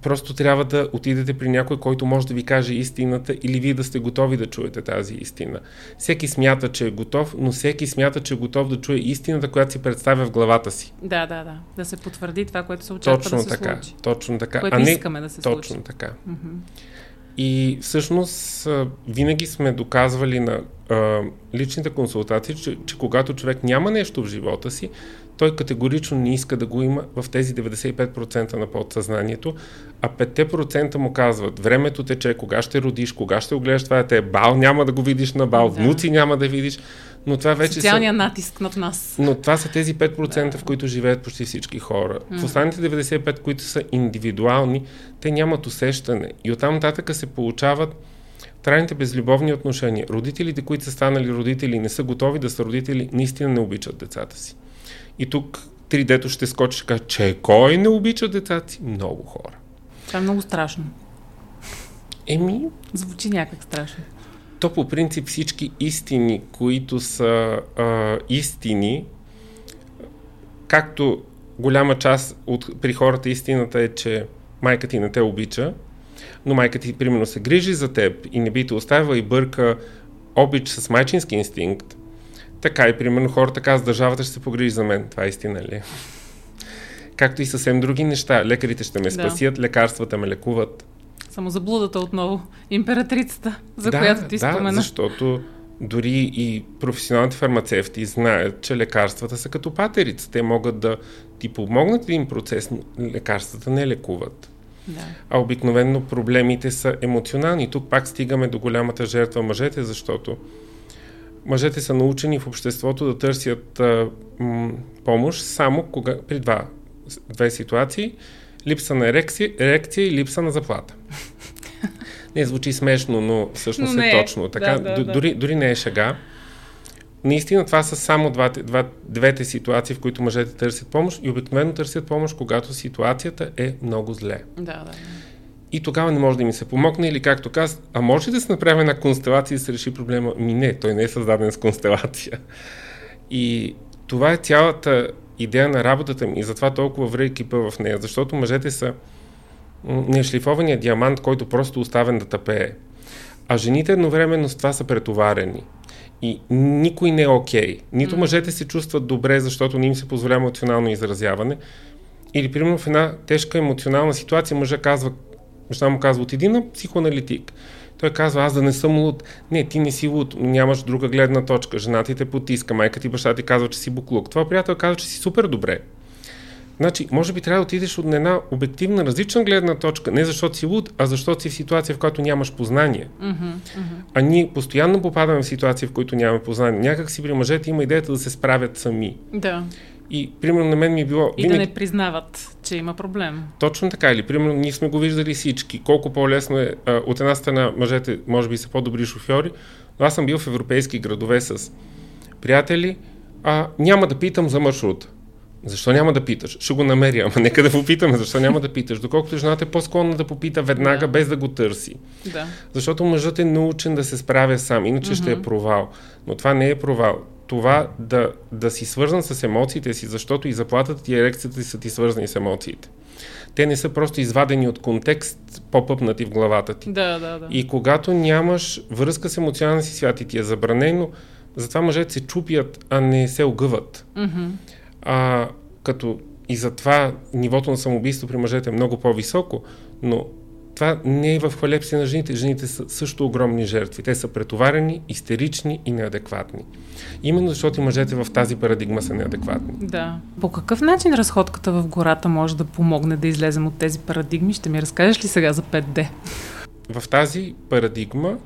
просто трябва да отидете при някой, който може да ви каже истината или вие да сте готови да чуете тази истина. Всеки смята, че е готов, но всеки смята, че е готов да чуе истината, която си представя в главата си. Да, да, да. Да се потвърди това, което се очаква Точно да се така. случи. Точно така. Което а не, искаме да се точно случи. така. И всъщност винаги сме доказвали на а, личните консултации, че, че когато човек няма нещо в живота си, той категорично не иска да го има в тези 95% на подсъзнанието, а 5% му казват, времето тече, кога ще родиш, кога ще огледаш това те бал, няма да го видиш на бал, Да. внуци няма да видиш, но това вече Социалният са... натиск над нас. Но това са тези 5%, в които живеят почти всички хора. В останалите 95%, които са индивидуални, те нямат усещане. И оттам нататък се получават трайните безлюбовни отношения. Родителите, които са станали родители и не са готови да са родители, наистина не обичат децата си. И тук 3D-то ще скочи и каже, че кой не обича децата си? Много хора. Това е много страшно. Еми, Звучи някак страшно. То по принцип всички истини, които са а, истини, както голяма част от, при хората истината е, че майка ти не те обича, но майка ти примерно се грижи за теб и не би те оставила и бърка обич с майчински инстинкт, така и примерно хората казват, държавата ще се погрижи за мен. Това е истина ли? е? Както и съвсем други неща. Лекарите ще ме Да. спасят, лекарствата ме лекуват. Само заблудата отново. Императрицата, за да, която ти да, спомена. защото дори и професионалните фармацевти знаят, че лекарствата са като патерица. Те могат да ти помогнат един процес, но лекарствата не лекуват. Да. А обикновенно проблемите са емоционални. Тук пак стигаме до голямата жертва мъжете, защото мъжете са научени в обществото да търсят а, м, помощ само кога, при два, две ситуации. Липса на ерекция, ерекция и липса на заплата. <laughs> Не звучи смешно, но всъщност Но е е. точно. Така, Да, да, да. Дори, дори не е шега. Наистина това са само двате, два, двете ситуации, в които мъжете търсят помощ и обикновено търсят помощ, когато ситуацията е много зле. Да, да. И тогава не може да ми се помогне или както казах, а може ли да се направи една констелация и да се реши проблема? Ми не, той не е създаден с констелация. И това е цялата идея на работата ми и затова толкова вре екипа в нея, защото мъжете са нешлифования диамант, който просто оставен да тъпее. А жените едновременно с това са претоварени. И никой не е окей. Нито мъжете се чувстват добре, защото не им се позволява емоционално изразяване. Или, примерно, в една тежка емоционална ситуация мъжа казва, жена му казва, отиди на психоаналитик. Той казва, аз да не съм луд. Не, ти не си луд, нямаш друга гледна точка. Жена ти те потиска, майка ти, баща ти казва, че си буклук. Това приятел казва, че си супер добре. Значи, може би трябва да отидеш от една обективна, различна гледна точка, не защото си луд, а защото си в ситуация, в която нямаш познание. А ние постоянно попадаме в ситуации, в които нямаме познание. Някак си при мъжете има идеята да се справят сами. Да. И, примерно, на мен ми е било... И да не признават, че има проблем. Точно така. Или, примерно, ние сме го виждали всички. Колко по-лесно е. А, от една страна, мъжете, може би, са по-добри шофьори, но аз съм бил в европейски градове с приятели. А, няма да питам за маршрут. Защо няма да питаш? Ще го намеря, ама нека да попитаме, защо няма да питаш. Доколкото жената е по-склонна да попита веднага, Да. без да го търси. Да. Защото мъжът е научен да се справя сам, иначе mm-hmm. ще е провал. Но това не е провал. Това да, да си свързан с емоциите си, защото и заплатата и ерекцията ти са ти свързани с емоциите. Те не са просто извадени от контекст, попъпнати в главата ти. Да, да, да. И когато нямаш връзка с емоционалния си свят и ти е забранено, затова мъжете се чупят, а не се огъват. Mm-hmm. А, като и затова нивото на самоубийство при мъжете е много по-високо, но това не е в хвалепси на жените. Жените са също огромни жертви. Те са претоварени, истерични и неадекватни. Именно защото и мъжете в тази парадигма са неадекватни. Да. По какъв начин разходката в гората може да помогне да излезем от тези парадигми? Ще ми разкажеш ли сега за 5D? В тази парадигма,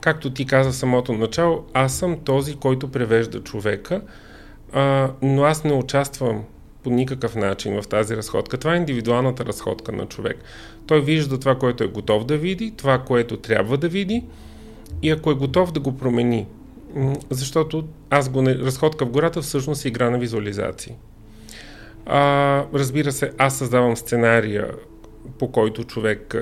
както ти каза в самото начало, аз съм този, който превежда човека, а, но аз не участвам по никакъв начин в тази разходка. Това е индивидуалната разходка на човек. Той вижда това, което е готов да види, това, което трябва да види и ако е готов да го промени. Защото аз го не... разходка в гората всъщност е игра на визуализации. А, разбира се, аз създавам сценария, по който човек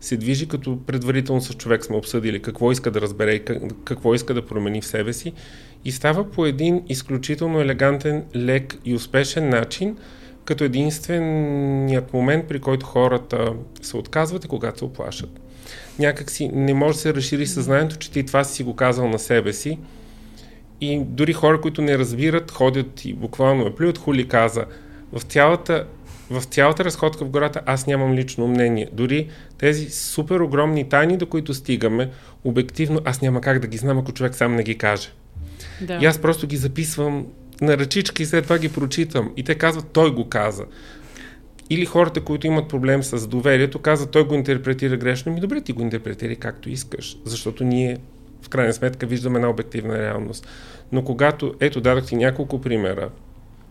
се движи, като предварително с човек сме обсъдили какво иска да разбере и какво иска да промени в себе си. И става по един изключително елегантен, лек и успешен начин, като единственият момент, при който хората се отказват е когато се оплашат. Някак си не може да се разшири съзнанието, че ти това си го казал на себе си. И дори хора, които не разбират, ходят и буквално е плюят, хули каза. В цялата, в цялата разходка в гората аз нямам лично мнение. Дори тези супер огромни тайни, до които стигаме, обективно аз няма как да ги знам, ако човек сам не ги каже. Да. И аз просто ги записвам на ръчички и след това ги прочитам. И те казват, той го каза. Или хората, които имат проблем с доверието, казват, той го интерпретира грешно. Ми добре, ти го интерпретири както искаш. Защото ние в крайна сметка виждаме една обективна реалност. Но когато, ето, дадох ти няколко примера.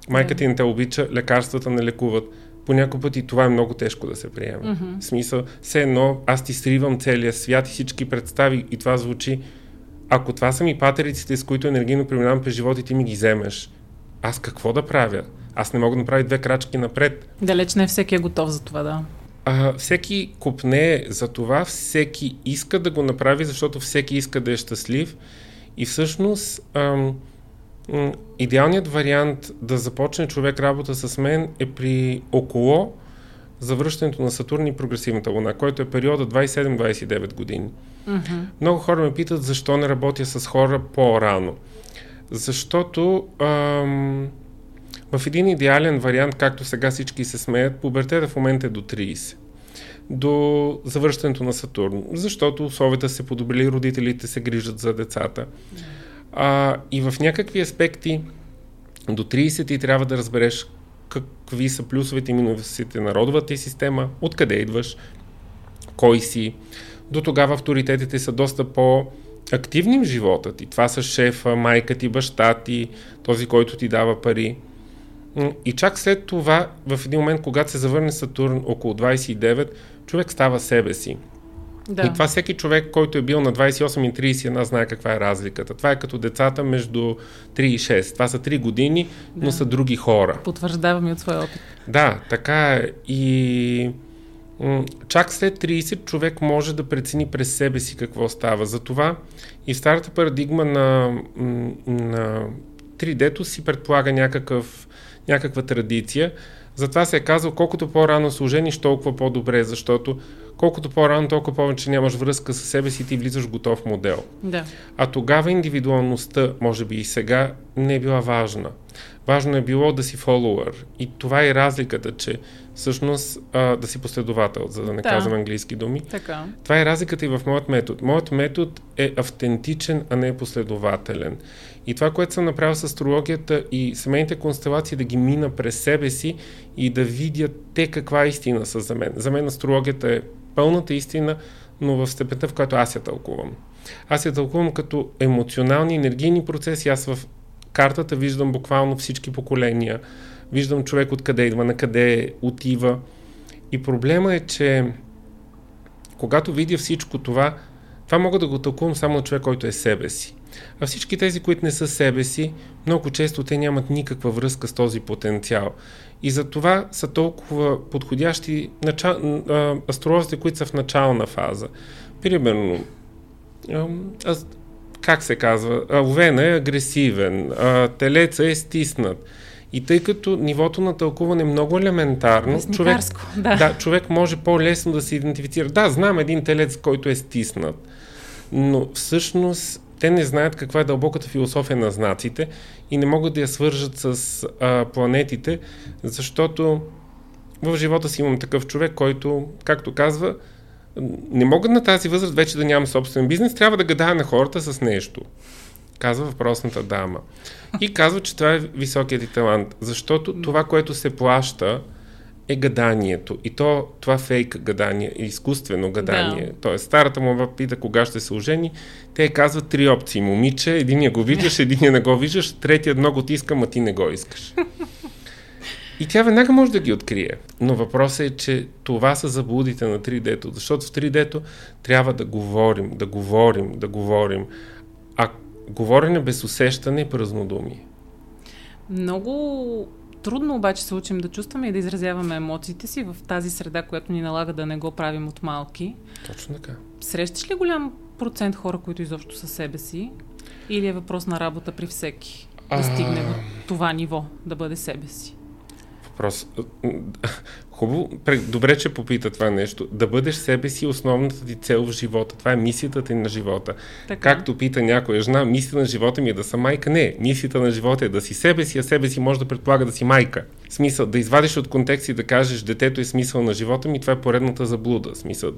Майка ти не те обича, лекарствата не лекуват. По някой път и това е много тежко да се приеме. Mm-hmm. В смисъл, все едно, аз ти сривам целия свят и всички представи и това звучи ако това са ми патериците, с които енергийно преминавам през живота и ти ми ги вземеш, аз какво да правя? Аз не мога да направя две крачки напред. Далеч не всеки е готов за това, да. А, всеки купне за това, всеки иска да го направи, защото всеки иска да е щастлив. И всъщност ам, идеалният вариант да започне човек работа с мен е при около завръщането на Сатурн и прогресивната луна, който е периода 27-29 години. Mm-hmm. Много хора ме питат защо не работя с хора по-рано. Защото ам, в един идеален вариант, както сега всички се смеят, пубертета в момента е до 30 до завръщането на Сатурн, защото условията се подобрили, родителите се грижат за децата. А, и в някакви аспекти до 30 ти трябва да разбереш какви са плюсовете и минусите на родовата система, откъде идваш, кой си. До тогава авторитетите са доста по- активни в живота ти. Това са шефа, майка ти, баща ти, този, който ти дава пари. И чак след това, в един момент, когато се завърне Сатурн около 29, човек става себе си. Да. И това всеки човек, който е бил на 28 и 31, знае каква е разликата. Това е като децата между 3 и 6. Това са 3 години, но да. са други хора. Потвърждавам и от своя опит. Да, така е. И чак след 30 човек може да прецени през себе си какво става. Затова и старата парадигма на, на 3D-то си предполага някакъв, някаква традиция. Затова се е казал, колкото по-рано се ожениш, толкова по-добре, защото колкото по-рано, толкова повече нямаш връзка с себе си, ти влизаш готов модел. Да. А тогава индивидуалността, може би и сега, не е била важна. Важно е било да си фолуър. И това е разликата, че всъщност а, да си последовател, за да не да. казвам английски думи. Така. Това е разликата и в моят метод. Моят метод е автентичен, а не последователен. И това, което съм направил с астрологията и семейните констелации, да ги мина през себе си и да видят те каква истина са за мен. За мен астрологията е пълната истина, но в степента, в която аз я тълкувам. Аз я тълкувам като емоционални, енергийни процеси. Аз в картата виждам буквално всички поколения. Виждам човек откъде идва, на къде отива. И проблема е, че когато видя всичко това, това мога да го тълкувам само на човек, който е себе си. А всички тези, които не са себе си, много често те нямат никаква връзка с този потенциал. И за това са толкова подходящи начал... астролозите, които са в начална фаза. Примерно, аз как се казва, овена е агресивен, телеца е стиснат. И тъй като нивото на тълкуване е много елементарно, човек, да. да, човек може по-лесно да се идентифицира. Да, знам един телец, който е стиснат, но всъщност те не знаят каква е дълбоката философия на знаците и не могат да я свържат с а, планетите, защото в живота си имам такъв човек, който, както казва, не мога на тази възраст вече да нямам собствен бизнес, трябва да гадая на хората с нещо. Казва въпросната дама. И казва, че това е високият ти талант, защото това, което се плаща, е гаданието. И то, това фейк гадание, изкуствено гадание. Да. Тоест, старата му пита кога ще се ожени. Те казват три опции. Момиче, единия го виждаш, единия не го виждаш, третия много ти иска, а ти не го искаш. И тя веднага може да ги открие. Но въпросът е, че това са заблудите на 3D-то, защото в 3D-то трябва да говорим, да говорим, да говорим. А говорене без усещане е празнодумие. Много трудно обаче се учим да чувстваме и да изразяваме емоциите си в тази среда, която ни налага да не го правим от малки. Точно така. Срещаш ли голям процент хора, които изобщо са себе си? Или е въпрос на работа при всеки? Да стигне до това ниво, да бъде себе си? Въпрос. Хубаво, добре, че попита това нещо. Да бъдеш себе си основната ти цел в живота. Това е мисията ти на живота. Така. Както пита някоя жена, мисията на живота ми е да съм майка. Не, мисията на живота е да си себе си, а себе си може да предполага да си майка. Смисъл, да извадиш от контекст и да кажеш, детето е смисъл на живота ми, това е поредната заблуда. Смисъл,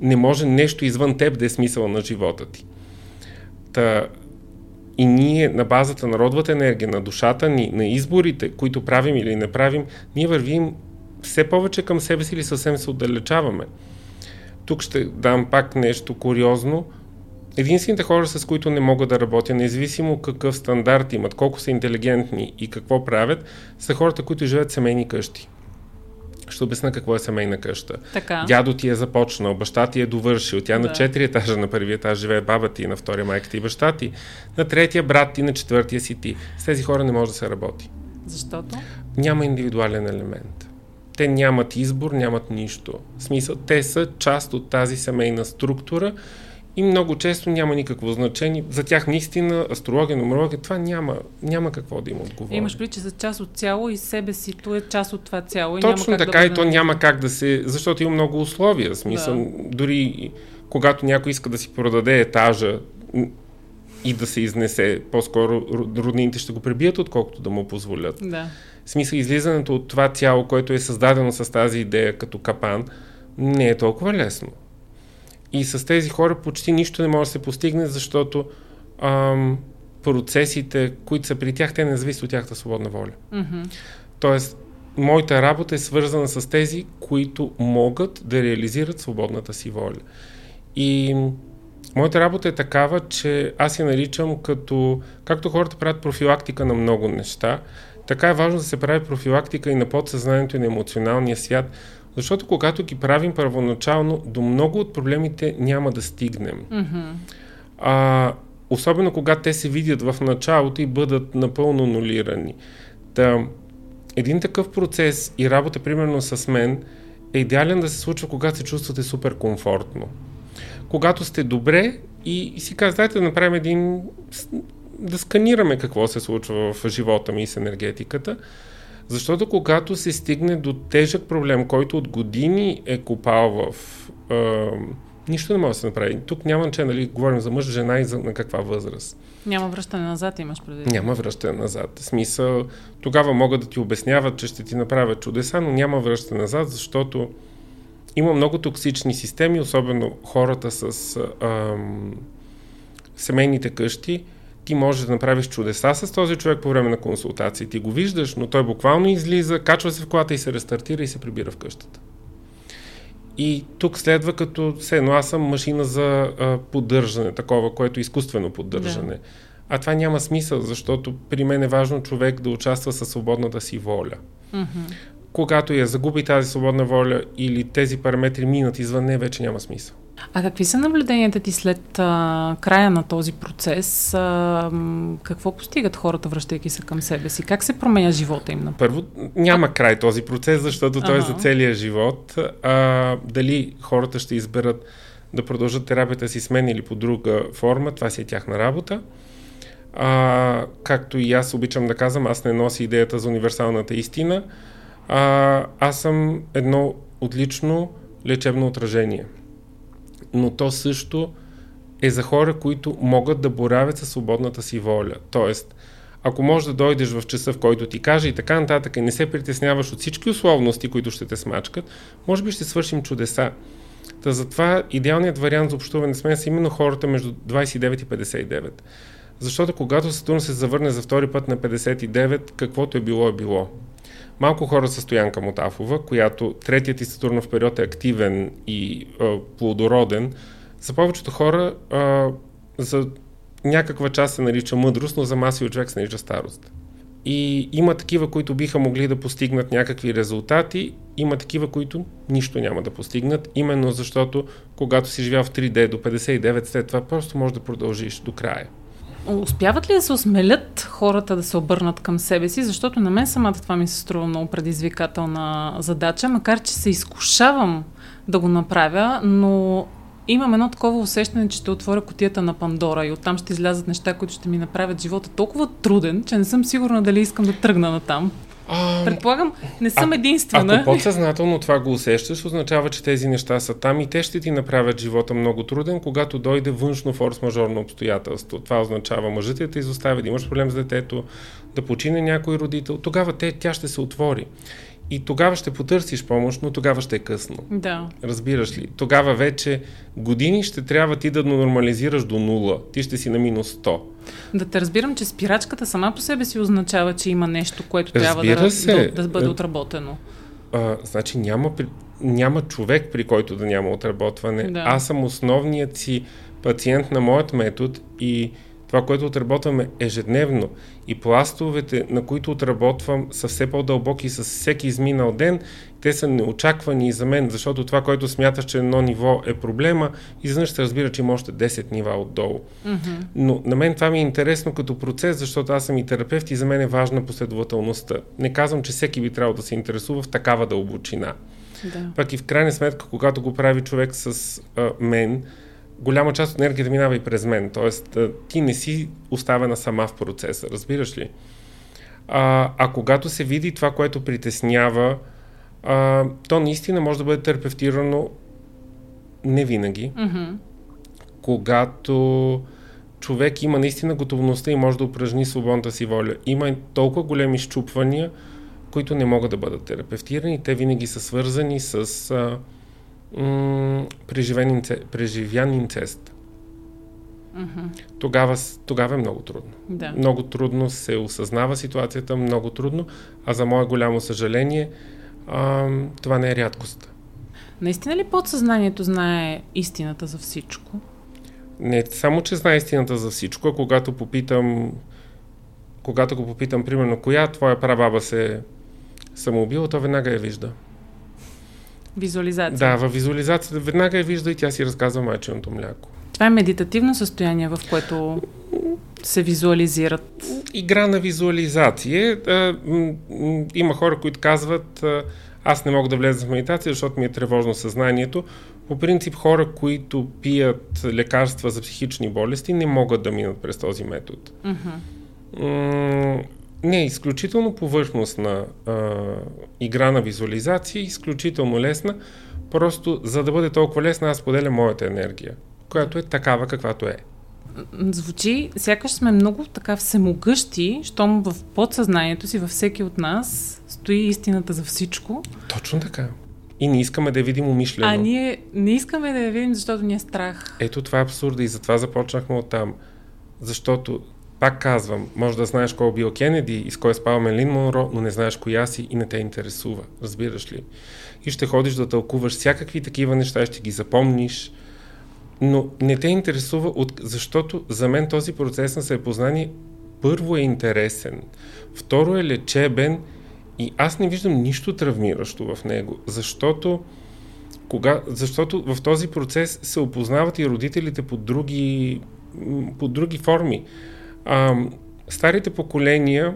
не може нещо извън теб да е смисъл на живота ти. Та, и ние на базата на родовата енергия, на душата ни, на изборите, които правим или не правим, ние вървим все повече към себе си или съвсем се отдалечаваме. Тук ще дам пак нещо куриозно. Единствените хора, с които не мога да работя, независимо какъв стандарт имат, колко са интелигентни и какво правят, са хората, които живеят в семейни къщи. Ще обясна какво е семейна къща. Така. Дядо ти е започнал, баща ти е довършил, тя да. на четири етажа на първия етаж живее баба ти, на втория майка ти и баща ти, на третия брат ти, на четвъртия си ти. С тези хора не може да се работи. Защото? Няма индивидуален елемент. Те нямат избор, нямат нищо. В смисъл, те са част от тази семейна структура и много често няма никакво значение. За тях наистина астрология, нумерология, това няма, няма какво да им отговори. Имаш при, че за част от цяло и себе си, то е част от това цяло. И Точно няма така да и то няма как да се... Защото има много условия. Смисъл, да. дори когато някой иска да си продаде етажа и да се изнесе, по-скоро роднините ще го пребият, отколкото да му позволят. Да. В смисъл, излизането от това цяло, което е създадено с тази идея като капан, не е толкова лесно. И с тези хора почти нищо не може да се постигне, защото ам, процесите, които са при тях, те не зависят от тяхната свободна воля. Mm-hmm. Тоест, моята работа е свързана с тези, които могат да реализират свободната си воля. И моята работа е такава, че аз я наричам като, както хората правят профилактика на много неща, така е важно да се прави профилактика и на подсъзнанието и на емоционалния свят, защото когато ги правим първоначално, до много от проблемите няма да стигнем. Mm-hmm. А, особено когато те се видят в началото и бъдат напълно нулирани. Та, един такъв процес и работа, примерно с мен, е идеален да се случва, когато се чувствате супер комфортно. Когато сте добре и, и си казвате да направим един да сканираме какво се случва в живота ми с енергетиката, защото когато се стигне до тежък проблем, който от години е копал в... Е, нищо не може да се направи. Тук няма че, нали, говорим за мъж, жена и за на каква възраст. Няма връщане назад, имаш предвид. Няма връщане назад. В смисъл, тогава могат да ти обясняват, че ще ти направят чудеса, но няма връщане назад, защото има много токсични системи, особено хората с ам, семейните къщи, ти можеш да направиш чудеса с този човек по време на консултации. Ти го виждаш, но той буквално излиза, качва се в колата и се рестартира и се прибира в къщата. И тук следва като все едно аз съм машина за а, поддържане, такова, което е изкуствено поддържане. Да. А това няма смисъл, защото при мен е важно човек да участва със свободната си воля. Mm-hmm. Когато я загуби тази свободна воля или тези параметри минат извън не, вече няма смисъл. А какви са наблюденията ти след а, края на този процес? А, какво постигат хората, връщайки се към себе си? Как се променя живота им? Първо, няма край този процес, защото той е за целия живот. А, дали хората ще изберат да продължат терапията си с мен или по друга форма, това си е тяхна работа. А, както и аз обичам да казвам, аз не нося идеята за универсалната истина. А, аз съм едно отлично лечебно отражение. Но то също е за хора, които могат да боравят със свободната си воля. Тоест, ако можеш да дойдеш в часа, в който ти каже и така нататък, и не се притесняваш от всички условности, които ще те смачкат, може би ще свършим чудеса. Та затова идеалният вариант за общуване с мен са именно хората между 29 и 59. Защото когато Сатурн се завърне за втори път на 59, каквото е било е било. Малко хора са Стоянка Мотафова, която третият и Сатурнов период е активен и а, плодороден. За повечето хора а, за някаква част се нарича мъдрост, но за масови човек се нарича старост. И има такива, които биха могли да постигнат някакви резултати, има такива, които нищо няма да постигнат, именно защото когато си живял в 3D до 59 след това, просто можеш да продължиш до края. Успяват ли да се осмелят хората да се обърнат към себе си, защото на мен самата това ми се струва много предизвикателна задача, макар че се изкушавам да го направя, но имам едно такова усещане, че ще отворя котията на Пандора и оттам ще излязат неща, които ще ми направят живота толкова труден, че не съм сигурна дали искам да тръгна на там. А, Предполагам, не съм а, единствена. Ако подсъзнателно това го усещаш, означава, че тези неща са там и те ще ти направят живота много труден, когато дойде външно форс-мажорно обстоятелство. Това означава мъжът да те изоставя, да имаш проблем с детето, да почине някой родител. Тогава те, тя ще се отвори. И тогава ще потърсиш помощ, но тогава ще е късно. Да. Разбираш ли? Тогава вече години ще трябва ти да нормализираш до нула. Ти ще си на минус 100. Да те разбирам, че спирачката сама по себе си означава, че има нещо, което Разбира трябва да, да, да бъде е, отработено. А, значи няма, няма човек, при който да няма отработване. Да. Аз съм основният си пациент на моят метод и това, което отработваме ежедневно и пластовете, на които отработвам, са все по-дълбоки с всеки изминал ден. Те са неочаквани и за мен, защото това, което смяташ, че едно ниво е проблема, изведнъж се разбира, че има още 10 нива отдолу. Mm-hmm. Но на мен това ми е интересно като процес, защото аз съм и терапевт и за мен е важна последователността. Не казвам, че всеки би трябвало да се интересува в такава дълбочина. Да. Пък и в крайна сметка, когато го прави човек с а, мен, голяма част от енергията минава и през мен. Тоест, ти не си оставена сама в процеса, разбираш ли? А, а когато се види това, което притеснява, а, то наистина може да бъде терапевтирано не винаги. Mm-hmm. Когато човек има наистина готовността и може да упражни свободната си воля. Има толкова големи щупвания, които не могат да бъдат терапевтирани. Те винаги са свързани с а, м- инце, преживян инцест. Mm-hmm. Тогава, тогава е много трудно. Да. Много трудно се осъзнава ситуацията, много трудно, а за мое голямо съжаление, а, това не е рядкост. Наистина ли подсъзнанието знае истината за всичко? Не само, че знае истината за всичко, а когато попитам, когато го попитам, примерно, коя твоя прабаба се самоубила, то веднага я вижда. Визуализация. Да, в визуализацията веднага я вижда и тя си разказва майченото мляко. Това е медитативно състояние, в което се визуализират. Игра на визуализация. Има хора, които казват, аз не мога да влеза в медитация, защото ми е тревожно съзнанието. По принцип, хора, които пият лекарства за психични болести, не могат да минат през този метод. Mm-hmm. Не, изключително повърхностна а, игра на визуализация, изключително лесна. Просто за да бъде толкова лесна, аз поделя моята енергия, която е такава каквато е. Звучи, сякаш сме много така всемогъщи, щом в подсъзнанието си, във всеки от нас, стои истината за всичко. Точно така. И не искаме да я видим умишлено. А ние не искаме да я видим, защото ни е страх. Ето това е абсурда и затова започнахме от там. Защото пак казвам, може да знаеш кой е бил Кенеди и с кой е спал Мелин Монро, но не знаеш коя си и не те интересува. Разбираш ли? И ще ходиш да тълкуваш всякакви такива неща, ще ги запомниш, но не те интересува, от... защото за мен този процес на съпознание първо е интересен, второ е лечебен и аз не виждам нищо травмиращо в него, защото, кога... защото в този процес се опознават и родителите по други, по други форми. А, старите поколения,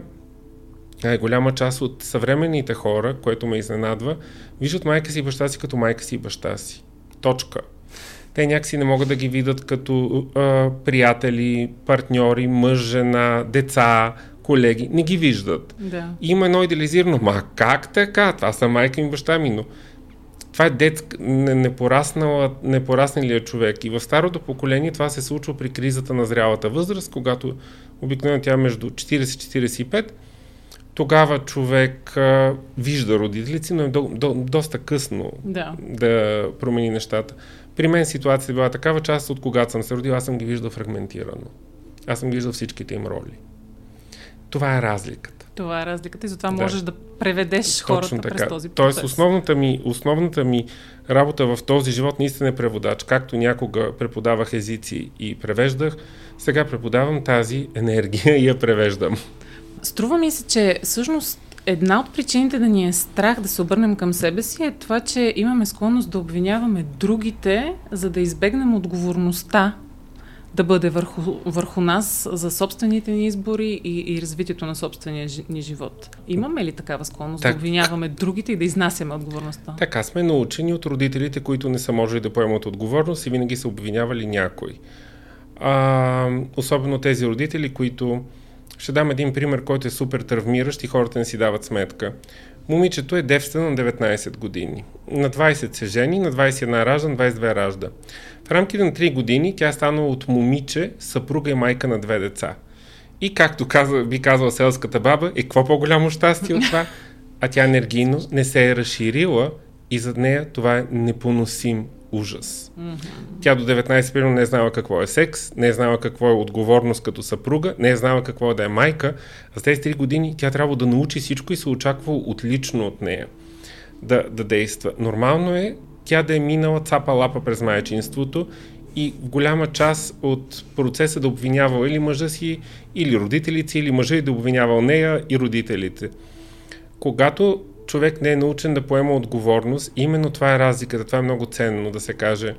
е, голяма част от съвременните хора, което ме изненадва, виждат майка си и баща си като майка си и баща си. Точка. те някакси не могат да ги видят като а, приятели, партньори, мъж, жена, деца, колеги. Не ги виждат. Да. Има едно идеализирано. Ма как така? Това са майка ми, баща ми, но това е детск, непорасналия човек. И в старото поколение това се случва при кризата на зрялата възраст, когато обикновено тя е между 40-45, тогава човек а, вижда родителици, но е до, до, доста късно да. да промени нещата. При мен ситуацията е била такава, част от когато съм се родил, аз съм ги виждал фрагментирано. Аз съм виждал всичките им роли. Това е разликата. Това е разликата и затова да. можеш да преведеш Точно хората така. през този процес. Тоест основната ми, основната ми работа в този живот наистина е преводач. Както някога преподавах езици и превеждах, сега преподавам тази енергия и я превеждам. Струва ми се, че всъщност една от причините да ни е страх да се обърнем към себе си е това, че имаме склонност да обвиняваме другите, за да избегнем отговорността да бъде върху, върху нас за собствените ни избори и, и развитието на собствения ни живот. Имаме ли такава склонност так, да обвиняваме другите и да изнасяме отговорността? Така сме научени от родителите, които не са можели да поемат отговорност и винаги са обвинявали някой. А, особено тези родители, които ще дам един пример, който е супер травмиращ и хората не си дават сметка. Момичето е девствено на 19 години. На 20 се жени, на 21 ражда, на 22 ражда. В рамките на 3 години тя е станала от момиче, съпруга и майка на две деца. И както каза, би казала селската баба, е какво по-голямо щастие от това? А тя енергийно не се е разширила и за нея това е непоносим ужас. Mm-hmm. Тя до 19 примерно не е знала какво е секс, не е знала какво е отговорност като съпруга, не е знала какво е да е майка. А с тези 3 години тя трябва да научи всичко и се очаква отлично от нея да, да действа. Нормално е тя да е минала цапа-лапа през майчинството и в голяма част от процеса да обвинява или мъжа си, или родителите, или мъжа и да обвинявал нея и родителите. Когато човек не е научен да поема отговорност. Именно това е разликата. Това е много ценно да се каже.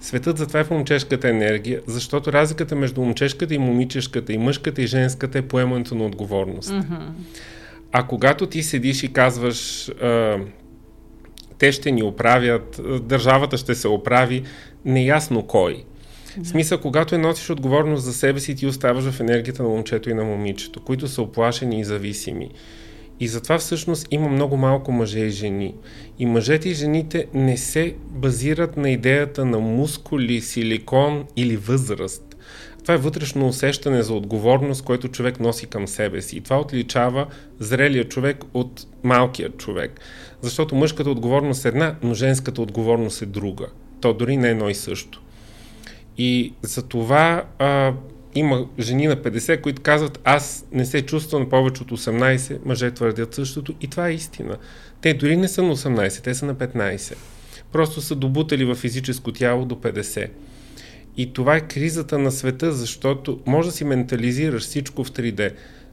Светът затова е в момчешката енергия, защото разликата между момчешката и момичешката, и мъжката и женската е поемането на отговорност. Mm-hmm. А когато ти седиш и казваш, те ще ни оправят, държавата ще се оправи, неясно кой. В смисъл, когато е носиш отговорност за себе си, ти оставаш в енергията на момчето и на момичето, които са оплашени и зависими. И затова всъщност има много малко мъже и жени. И мъжете и жените не се базират на идеята на мускули, силикон или възраст. Това е вътрешно усещане за отговорност, което човек носи към себе си. И това отличава зрелия човек от малкият човек. Защото мъжката отговорност е една, но женската отговорност е друга. То дори не е едно и също. И за това а, има жени на 50, които казват, аз не се чувствам повече от 18, мъже твърдят същото и това е истина. Те дори не са на 18, те са на 15. Просто са добутали в физическо тяло до 50. И това е кризата на света, защото може да си ментализираш всичко в 3D,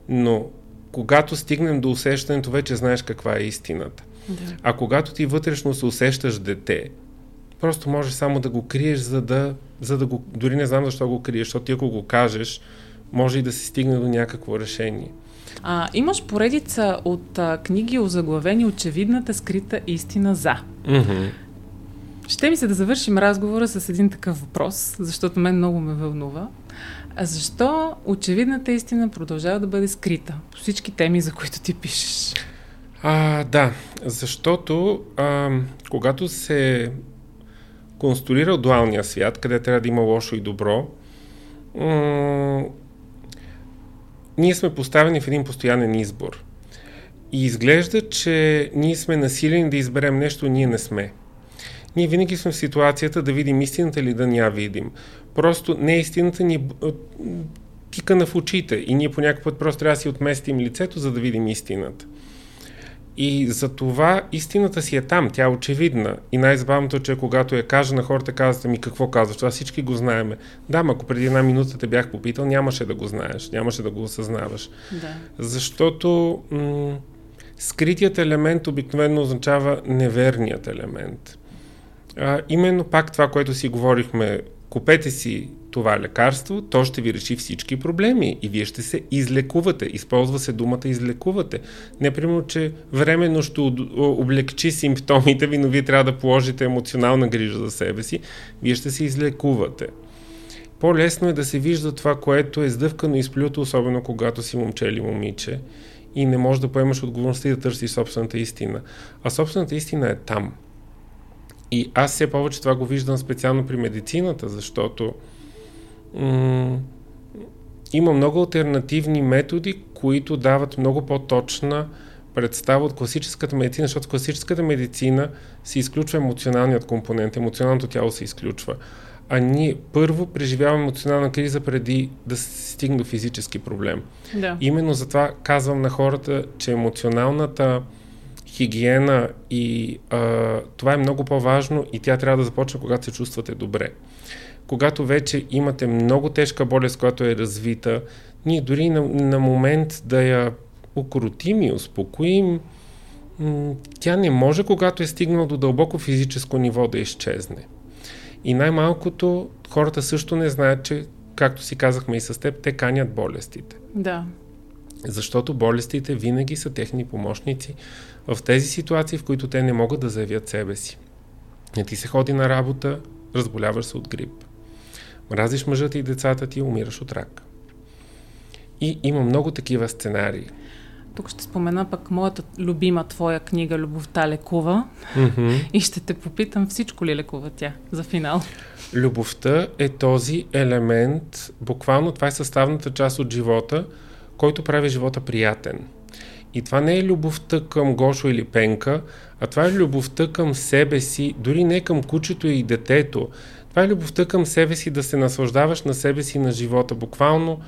но когато стигнем до усещането, вече знаеш каква е истината. Да. А когато ти вътрешно се усещаш дете, просто можеш само да го криеш, за да, за да го... Дори не знам защо го криеш, защото ти ако го кажеш, може и да се стигне до някакво решение. А, имаш поредица от а, книги озаглавени Очевидната скрита истина за. Mm-hmm. Ще ми се да завършим разговора с един такъв въпрос, защото мен много ме вълнува. А защо очевидната истина продължава да бъде скрита по всички теми, за които ти пишеш? А, да, защото а, когато се конструира дуалния свят, къде трябва да има лошо и добро, м- ние сме поставени в един постоянен избор. И изглежда, че ние сме насилени да изберем нещо, ние не сме. Ние винаги сме в ситуацията да видим истината или да не я видим. Просто не истината ни тикана в очите и ние по някакъв път просто трябва да си отместим лицето, за да видим истината. И за това истината си е там, тя е очевидна. И най-забавното е, че когато я кажа на хората, казвате ми какво казваш, това всички го знаеме. Да, ако преди една минута те бях попитал, нямаше да го знаеш, нямаше да го осъзнаваш. Да. Защото м- скритият елемент обикновено означава неверният елемент. А, именно пак това, което си говорихме, купете си това лекарство, то ще ви реши всички проблеми и вие ще се излекувате. Използва се думата излекувате. Не примерно, че временно ще облегчи симптомите ви, но вие трябва да положите емоционална грижа за себе си. Вие ще се излекувате. По-лесно е да се вижда това, което е сдъвкано и сплюто, особено когато си момче или момиче и не можеш да поемаш отговорността и да търсиш собствената истина. А собствената истина е там – и аз все повече това го виждам специално при медицината, защото м- има много альтернативни методи, които дават много по-точна представа от класическата медицина, защото в класическата медицина се изключва емоционалният компонент, емоционалното тяло се изключва. А ние първо преживяваме емоционална криза преди да се стигне до физически проблем. Да. Именно затова казвам на хората, че емоционалната хигиена и а, това е много по-важно и тя трябва да започне, когато се чувствате добре. Когато вече имате много тежка болест, която е развита, ние дори на, на момент да я укротим и успокоим, тя не може, когато е стигнала до дълбоко физическо ниво да изчезне. И най-малкото хората също не знаят, че, както си казахме и с теб, те канят болестите. Да. Защото болестите винаги са техни помощници в тези ситуации, в които те не могат да заявят себе си. Не ти се ходи на работа, разболяваш се от грип. Мразиш мъжът и децата ти, умираш от рак. И има много такива сценарии. Тук ще спомена пък моята любима твоя книга Любовта лекува mm-hmm. <laughs> и ще те попитам всичко ли лекува тя за финал. Любовта е този елемент, буквално това е съставната част от живота, който прави живота приятен. И това не е любовта към Гошо или Пенка, а това е любовта към себе си, дори не към кучето и детето. Това е любовта към себе си, да се наслаждаваш на себе си, на живота. Буквално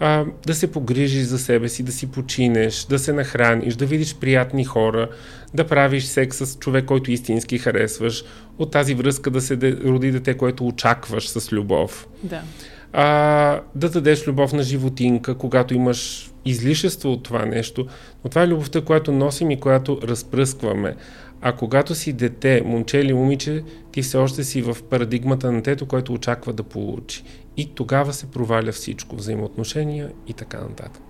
а, да се погрижиш за себе си, да си починеш, да се нахраниш, да видиш приятни хора, да правиш секс с човек, който истински харесваш, от тази връзка да се роди дете, което очакваш с любов. Да. А, да дадеш любов на животинка, когато имаш излишество от това нещо, но това е любовта, която носим и която разпръскваме. А когато си дете, момче или момиче, ти все още си в парадигмата на тето, което очаква да получи. И тогава се проваля всичко, взаимоотношения и така нататък.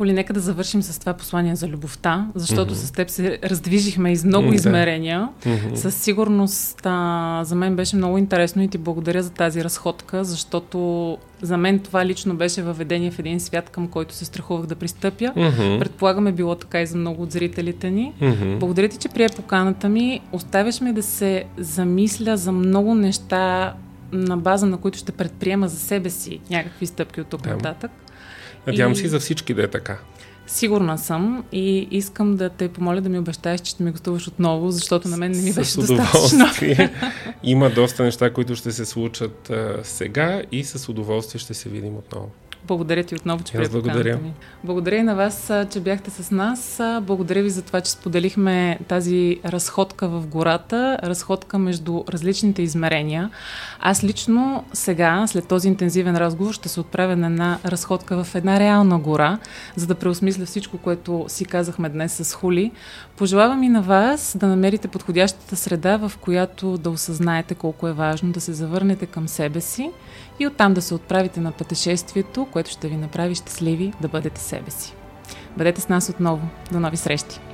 Холи, нека да завършим с това послание за любовта, защото mm-hmm. с теб се раздвижихме из много mm-hmm. измерения. Mm-hmm. Със сигурност а, за мен беше много интересно и ти благодаря за тази разходка, защото за мен това лично беше въведение в един свят, към който се страхувах да пристъпя. Mm-hmm. Предполагаме било така и за много от зрителите ни. Mm-hmm. Благодаря ти, че прие поканата ми. Оставяш ме да се замисля за много неща, на база на които ще предприема за себе си някакви стъпки от тук нататък. Надявам и... се за всички да е така. Сигурна съм и искам да те помоля да ми обещаеш, че ще ми гостуваш отново, защото на мен не ми беше достатъчно. <laughs> Има доста неща, които ще се случат а, сега и с удоволствие ще се видим отново. Благодаря ти отново, че приятел благодаря. ми. Благодаря и на вас, че бяхте с нас. Благодаря ви за това, че споделихме тази разходка в гората, разходка между различните измерения. Аз лично сега, след този интензивен разговор, ще се отправя на една разходка в една реална гора, за да преосмисля всичко, което си казахме днес с Хули. Пожелавам и на вас да намерите подходящата среда, в която да осъзнаете колко е важно да се завърнете към себе си и оттам да се отправите на пътешествието, което ще ви направи щастливи да бъдете себе си. Бъдете с нас отново. До нови срещи!